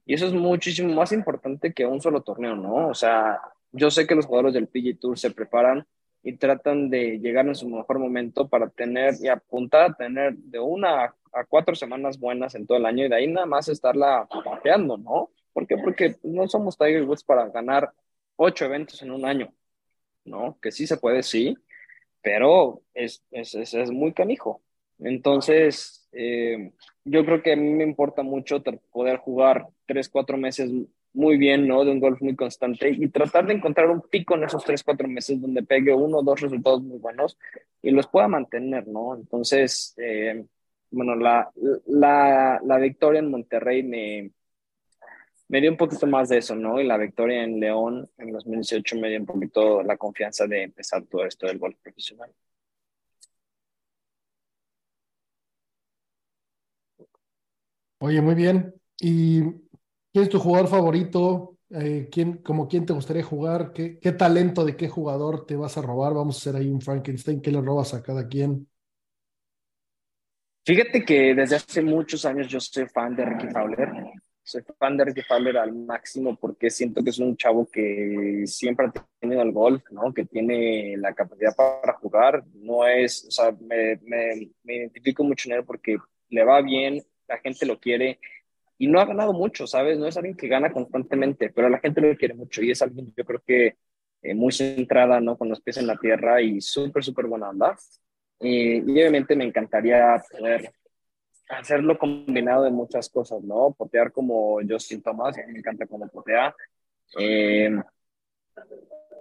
Y eso es muchísimo más importante que un solo torneo, ¿no? O sea, yo sé que los jugadores del PG Tour se preparan y tratan de llegar en su mejor momento para tener y apuntar a tener de una a cuatro semanas buenas en todo el año y de ahí nada más estarla pateando, ¿no? ¿Por qué? Porque no somos Tiger Woods para ganar ocho eventos en un año, ¿no? Que sí se puede, sí, pero es, es, es, muy canijo. Entonces, eh, yo creo que a mí me importa mucho poder jugar tres, cuatro meses muy bien, ¿no? De un golf muy constante y tratar de encontrar un pico en esos tres, cuatro meses donde pegue uno o dos resultados muy buenos y los pueda mantener, ¿no? Entonces, eh, bueno, la, la, la, victoria en Monterrey me, me dio un poquito más de eso, ¿no? Y la victoria en León en 2018 me dio un poquito la confianza de empezar todo esto del golf profesional. Oye, muy bien. ¿Y quién es tu jugador favorito? Eh, ¿quién, como quién te gustaría jugar? ¿Qué, ¿Qué talento de qué jugador te vas a robar? Vamos a hacer ahí un Frankenstein. ¿Qué le robas a cada quien? Fíjate que desde hace muchos años yo soy fan de Ricky Fowler. Soy fan de Ricky Fowler al máximo porque siento que es un chavo que siempre ha tenido el golf, ¿no? Que tiene la capacidad para jugar. No es, o sea, me identifico mucho en él porque le va bien, la gente lo quiere y no ha ganado mucho, ¿sabes? No es alguien que gana constantemente, pero la gente lo quiere mucho y es alguien, yo creo que eh, muy centrada, ¿no? Con los pies en la tierra y súper, súper buena onda. y obviamente me encantaría poder hacerlo combinado de muchas cosas, ¿no? Potear como Justin Thomas, me encanta como potea. Eh,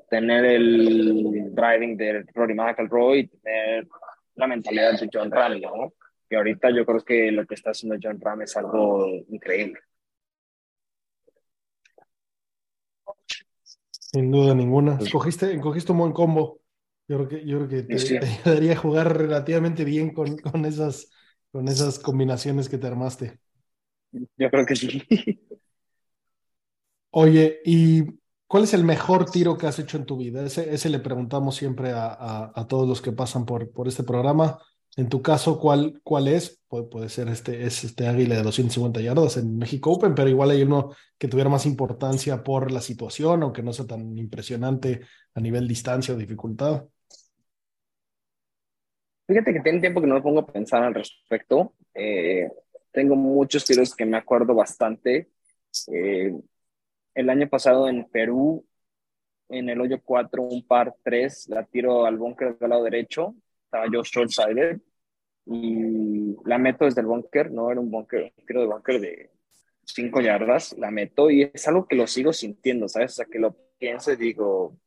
tener el driving de Rory McIlroy y tener la mentalidad de John Ram, ¿no? Ahorita yo creo que lo que está haciendo John Ram es algo increíble. Sin duda ninguna. Escogiste, escogiste un buen combo. Yo creo que, yo creo que te, sí. te ayudaría a jugar relativamente bien con, con esas con esas combinaciones que te armaste. Yo creo que sí. Oye, ¿y cuál es el mejor tiro que has hecho en tu vida? Ese, ese le preguntamos siempre a, a, a, todos los que pasan por, por este programa. En tu caso, ¿cuál, cuál es? Puede, ser este, es este águila de 250 yardas en México Open, pero igual hay uno que tuviera más importancia por la situación, aunque no sea tan impresionante a nivel distancia o dificultad. Fíjate que tiene tiempo que no me pongo a pensar al respecto. Eh, tengo muchos tiros que me acuerdo bastante. Eh, el año pasado en Perú, en el hoyo 4, un par 3, la tiro al búnker del lado derecho. Estaba yo short-sided y la meto desde el búnker, no era un búnker, tiro de búnker de 5 yardas, la meto y es algo que lo sigo sintiendo, ¿sabes? O sea, que lo pienso y digo,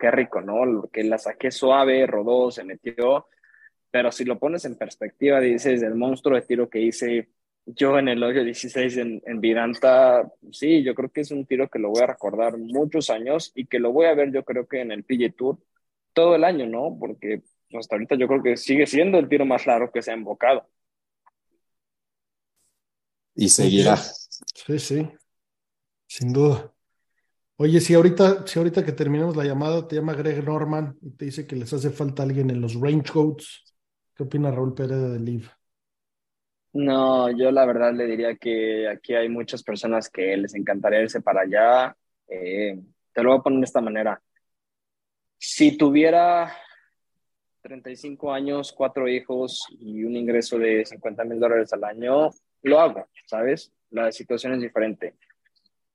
qué rico, ¿no? Que la saqué suave, rodó, se metió pero si lo pones en perspectiva, dices, el monstruo de tiro que hice yo en el hoyo 16 en, en Vidanta, sí, yo creo que es un tiro que lo voy a recordar muchos años y que lo voy a ver yo creo que en el PG Tour todo el año, ¿no? Porque hasta ahorita yo creo que sigue siendo el tiro más largo que se ha invocado. Y seguirá. Sí, sí, sin duda. Oye, si ahorita, si ahorita que terminamos la llamada te llama Greg Norman y te dice que les hace falta alguien en los range codes, ¿Qué opina Raúl Pérez de Liv? No, yo la verdad le diría que aquí hay muchas personas que les encantaría irse para allá. Eh, te lo voy a poner de esta manera. Si tuviera 35 años, cuatro hijos y un ingreso de 50 mil dólares al año, lo hago, ¿sabes? La situación es diferente.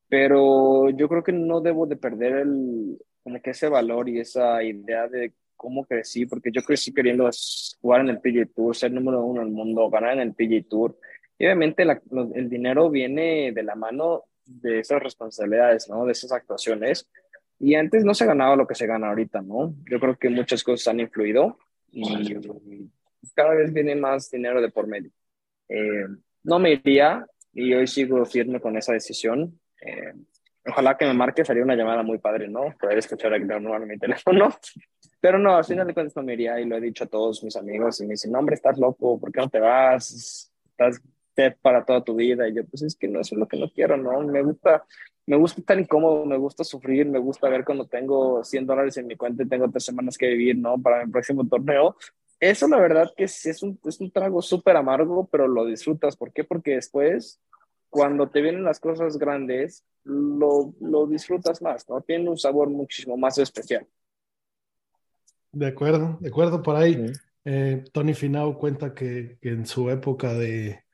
Pero yo creo que no debo de perder el, como que ese valor y esa idea de cómo crecí, porque yo crecí queriendo jugar en el PGA Tour, ser número uno en el mundo, ganar en el PGA Tour. Y obviamente la, el dinero viene de la mano de esas responsabilidades, ¿no? De esas actuaciones. Y antes no se ganaba lo que se gana ahorita, ¿no? Yo creo que muchas cosas han influido y cada vez viene más dinero de por medio. Eh, no me iría y hoy sigo firme con esa decisión. Eh, ojalá que me marque, sería una llamada muy padre, ¿no? Poder escuchar Granola en mi teléfono <laughs> pero no, al final de cuentas no me iría y lo he dicho a todos mis amigos y me dicen, no, hombre, estás loco, ¿por qué no te vas? Estás para toda tu vida. Y yo, pues es que no, eso es lo que no quiero, ¿no? Me gusta, me gusta estar incómodo, me gusta sufrir, me gusta ver cuando tengo 100 dólares en mi cuenta y tengo tres semanas que vivir, ¿no? Para mi próximo torneo. Eso la verdad que sí es un, es un trago súper amargo, pero lo disfrutas. ¿Por qué? Porque después, cuando te vienen las cosas grandes, lo, lo disfrutas más, ¿no? Tiene un sabor muchísimo más especial. De acuerdo, de acuerdo por ahí. Eh, Tony Finau cuenta que, que en su época de,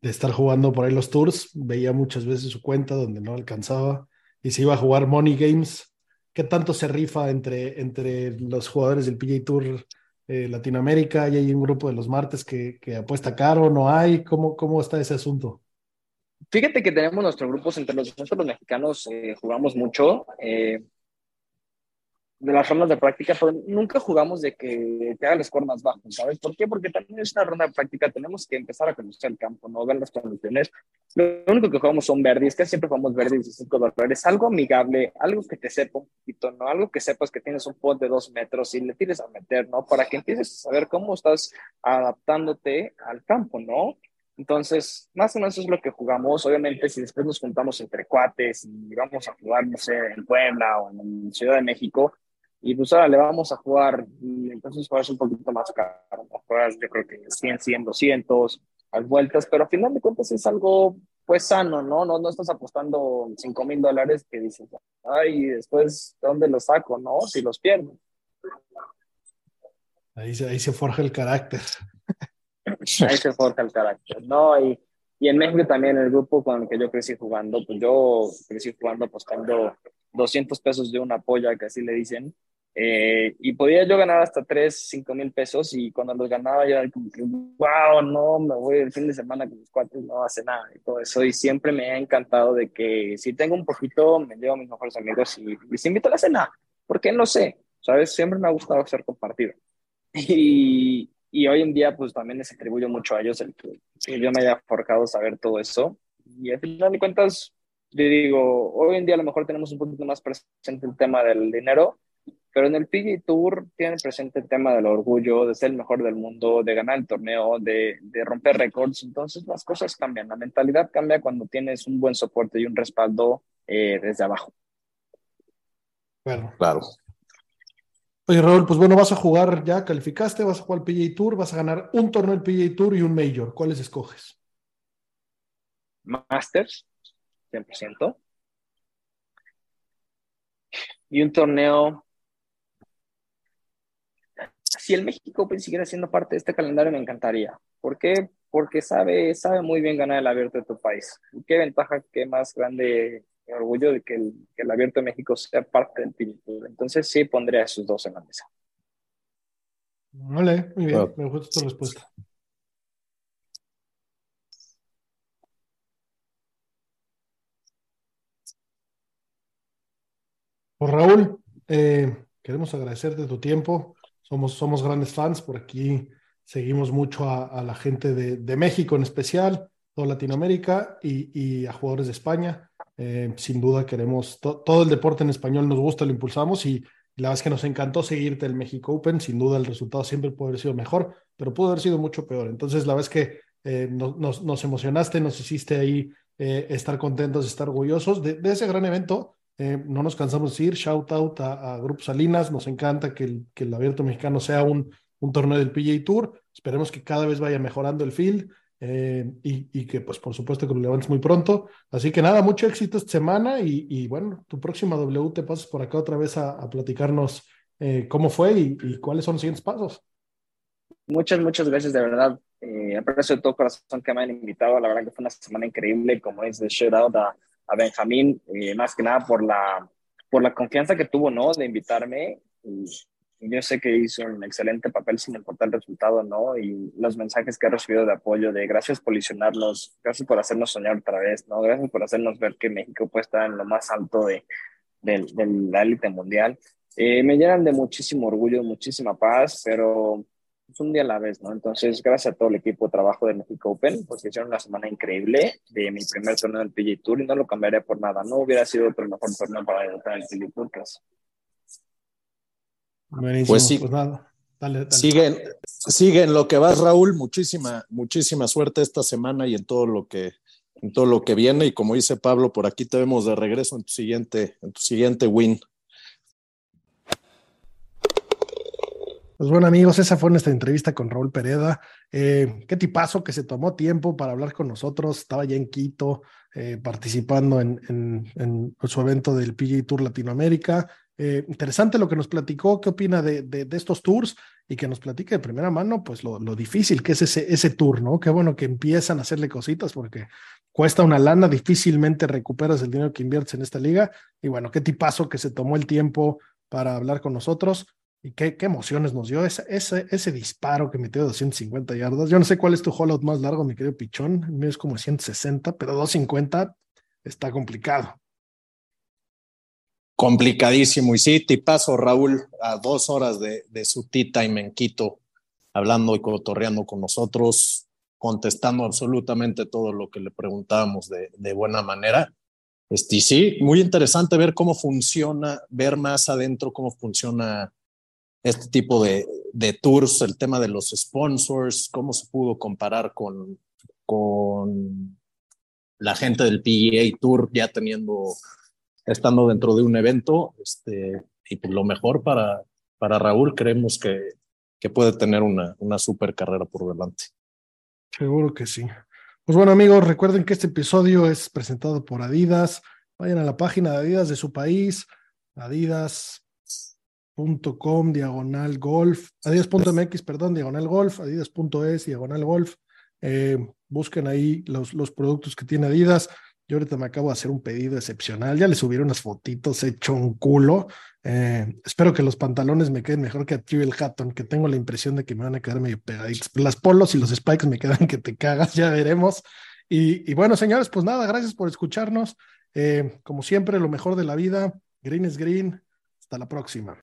de, estar jugando por ahí los tours, veía muchas veces su cuenta donde no alcanzaba y se iba a jugar Money Games. ¿Qué tanto se rifa entre, entre los jugadores del PGA Tour eh, Latinoamérica? ¿Y hay un grupo de los martes que, que apuesta caro? ¿No hay? ¿Cómo, ¿Cómo está ese asunto? Fíjate que tenemos nuestros grupos entre los, nosotros los mexicanos, eh, jugamos mucho. Eh, de las rondas de práctica, pero nunca jugamos de que te haga el score más bajo, ¿sabes? ¿Por qué? Porque también es una ronda de práctica, tenemos que empezar a conocer el campo, no ver las condiciones. Lo único que jugamos son verdes, que siempre jugamos verdes y cinco dólares, algo amigable, algo que te sepa un poquito, ¿no? Algo que sepas que tienes un pot de dos metros y le tires a meter, ¿no? Para que empieces a saber cómo estás adaptándote al campo, ¿no? Entonces, más o menos eso es lo que jugamos. Obviamente, si después nos juntamos entre cuates y vamos a jugar, no sé, en Puebla o en Ciudad de México, y pues ahora le vamos a jugar, entonces a ser un poquito más caro, yo creo que 100, 100, 200, las vueltas, pero al final de cuentas es algo pues sano, ¿no? No, no estás apostando 5 mil dólares que dices, ay, después, ¿dónde los saco, no? Si los pierdo. Ahí se, ahí se forja el carácter. Ahí se forja el carácter, ¿no? Y, y en México también el grupo con el que yo crecí jugando, pues yo crecí jugando apostando 200 pesos de una polla, que así le dicen, eh, y podía yo ganar hasta 3, 5 mil pesos y cuando los ganaba yo era como que, wow, no, me voy el fin de semana con mis cuates, no hace nada y todo eso. Y siempre me ha encantado de que si tengo un poquito, me llevo a mis mejores amigos y les invito a la cena, porque no sé, ¿sabes? Siempre me ha gustado ser compartido. <laughs> Y, y hoy en día pues también les atribuyo mucho a ellos el que, yo me haya forjado saber todo eso. Y al final de cuentas, yo digo, hoy en día a lo mejor tenemos un poquito más presente el tema del dinero, pero en el PGA Tour tiene presente el tema del orgullo, de ser el mejor del mundo, de ganar el torneo, de, de romper récords. Entonces las cosas cambian. La mentalidad cambia cuando tienes un buen soporte y un respaldo eh, desde abajo. Bueno. Claro. Oye, Raúl, pues bueno, vas a jugar, ya calificaste, vas a jugar el PGA Tour, vas a ganar un torneo del PGA Tour y un Major. ¿Cuáles escoges? Masters, 100%. Y un torneo si el México Open siguiera siendo parte de este calendario, me encantaría. ¿Por qué? Porque sabe, sabe muy bien ganar el abierto de tu país. qué ventaja, qué más grande orgullo de que el, que el abierto de México sea parte del PGA Entonces sí pondría a esos dos en la mesa. Vale, muy bien, me gusta tu respuesta. Pues Raúl, eh, queremos agradecerte tu tiempo. Somos, somos grandes fans, por aquí seguimos mucho a, la gente de, México en especial, toda Latinoamérica y, a jugadores de España. Eh, sin duda queremos, todo el deporte en español nos gusta, lo impulsamos y, la verdad es que nos encantó seguirte el México Open. Sin duda el resultado siempre puede haber sido mejor, pero pudo haber sido mucho peor. Entonces la verdad es que eh, nos, emocionaste, nos hiciste ahí estar contentos, estar orgullosos de ese gran evento eh, no nos cansamos de decir, shout out a, a Grupo Salinas, nos encanta que el, que abierto mexicano sea un, torneo del PGA Tour, esperemos que cada vez vaya mejorando el field eh, y, que pues por supuesto que lo levantes muy pronto. Así que nada, mucho éxito esta semana y, y bueno, tu próxima W te pasas por acá otra vez a, platicarnos eh, cómo fue y, cuáles son los siguientes pasos. Muchas, muchas gracias de verdad. Aprecio de todo corazón que me han invitado. La verdad que fue una semana increíble, como es de shout out a a Benjamín, eh, más que nada por la, por la confianza que tuvo, ¿no? De invitarme. Y, yo sé que hizo un excelente papel sin importar el resultado, ¿no? Y los mensajes que ha recibido de apoyo, de gracias por ilusionarnos, gracias por hacernos soñar otra vez, ¿no? Gracias por hacernos ver que México puede estar en lo más alto de, de, de la élite mundial. Eh, me llenan de muchísimo orgullo, muchísima paz, pero es un día a la vez, ¿no? Entonces, gracias a todo el equipo de trabajo de México Open, porque hicieron una semana increíble de mi primer torneo del PGA Tour y no lo cambiaría por nada. No hubiera sido otro mejor torneo para el PGA Tour. Pues. pues sí, pues nada. Dale, dale. Siguen, siguen lo que vas, Raúl. Muchísima, muchísima suerte esta semana y en todo lo que, en todo lo que viene. Y como dice Pablo, por aquí te vemos de regreso en tu siguiente, en tu siguiente win. Pues bueno, amigos, esa fue nuestra entrevista con Raúl Pereda. Eh, qué tipazo que se tomó tiempo para hablar con nosotros. Estaba ya en Quito eh, participando en, su evento del PGA Tour Latinoamérica. Eh, interesante lo que nos platicó, qué opina de, estos tours y que nos platique de primera mano, pues lo, lo, difícil que es ese, ese tour, ¿no? Qué bueno que empiezan a hacerle cositas porque cuesta una lana, difícilmente recuperas el dinero que inviertes en esta liga. Y bueno, qué tipazo que se tomó el tiempo para hablar con nosotros. Y qué, qué, emociones nos dio ese, ese, ese disparo que metió de 250 yardas. Yo no sé cuál es tu hollout más largo, mi querido Pichón. El mío es como 160, pero 250 está complicado. complicadísimo. Y sí, paso Raúl, a dos horas de, de su tea time en Quito, hablando y cotorreando con nosotros, contestando absolutamente todo lo que le preguntábamos de, de buena manera. Este, y sí, muy interesante ver cómo funciona, ver más adentro cómo funciona este tipo de, de tours, el tema de los sponsors, cómo se pudo comparar con, con la gente del PEA Tour ya teniendo, estando dentro de un evento, este, y pues lo mejor para, para Raúl, creemos que, que puede tener una, una super carrera por delante. Seguro que sí. Pues bueno, amigos, recuerden que este episodio es presentado por Adidas. Vayan a la página de Adidas de su país, adidas.com, diagonal golf, adidas.mx, perdón, diagonal golf, adidas.es, diagonal golf. Eh, busquen ahí los, los productos que tiene Adidas. Yo ahorita me acabo de hacer un pedido excepcional. Ya le subieron unas fotitos, hecho un culo. Eh, espero que los pantalones me queden mejor que a Trivial Hatton, que tengo la impresión de que me van a quedar medio pegaditos. Las polos y los spikes me quedan que te cagas, ya veremos. Y, bueno, señores, pues nada, gracias por escucharnos. Eh, como siempre, lo mejor de la vida. Green is green. Hasta la próxima.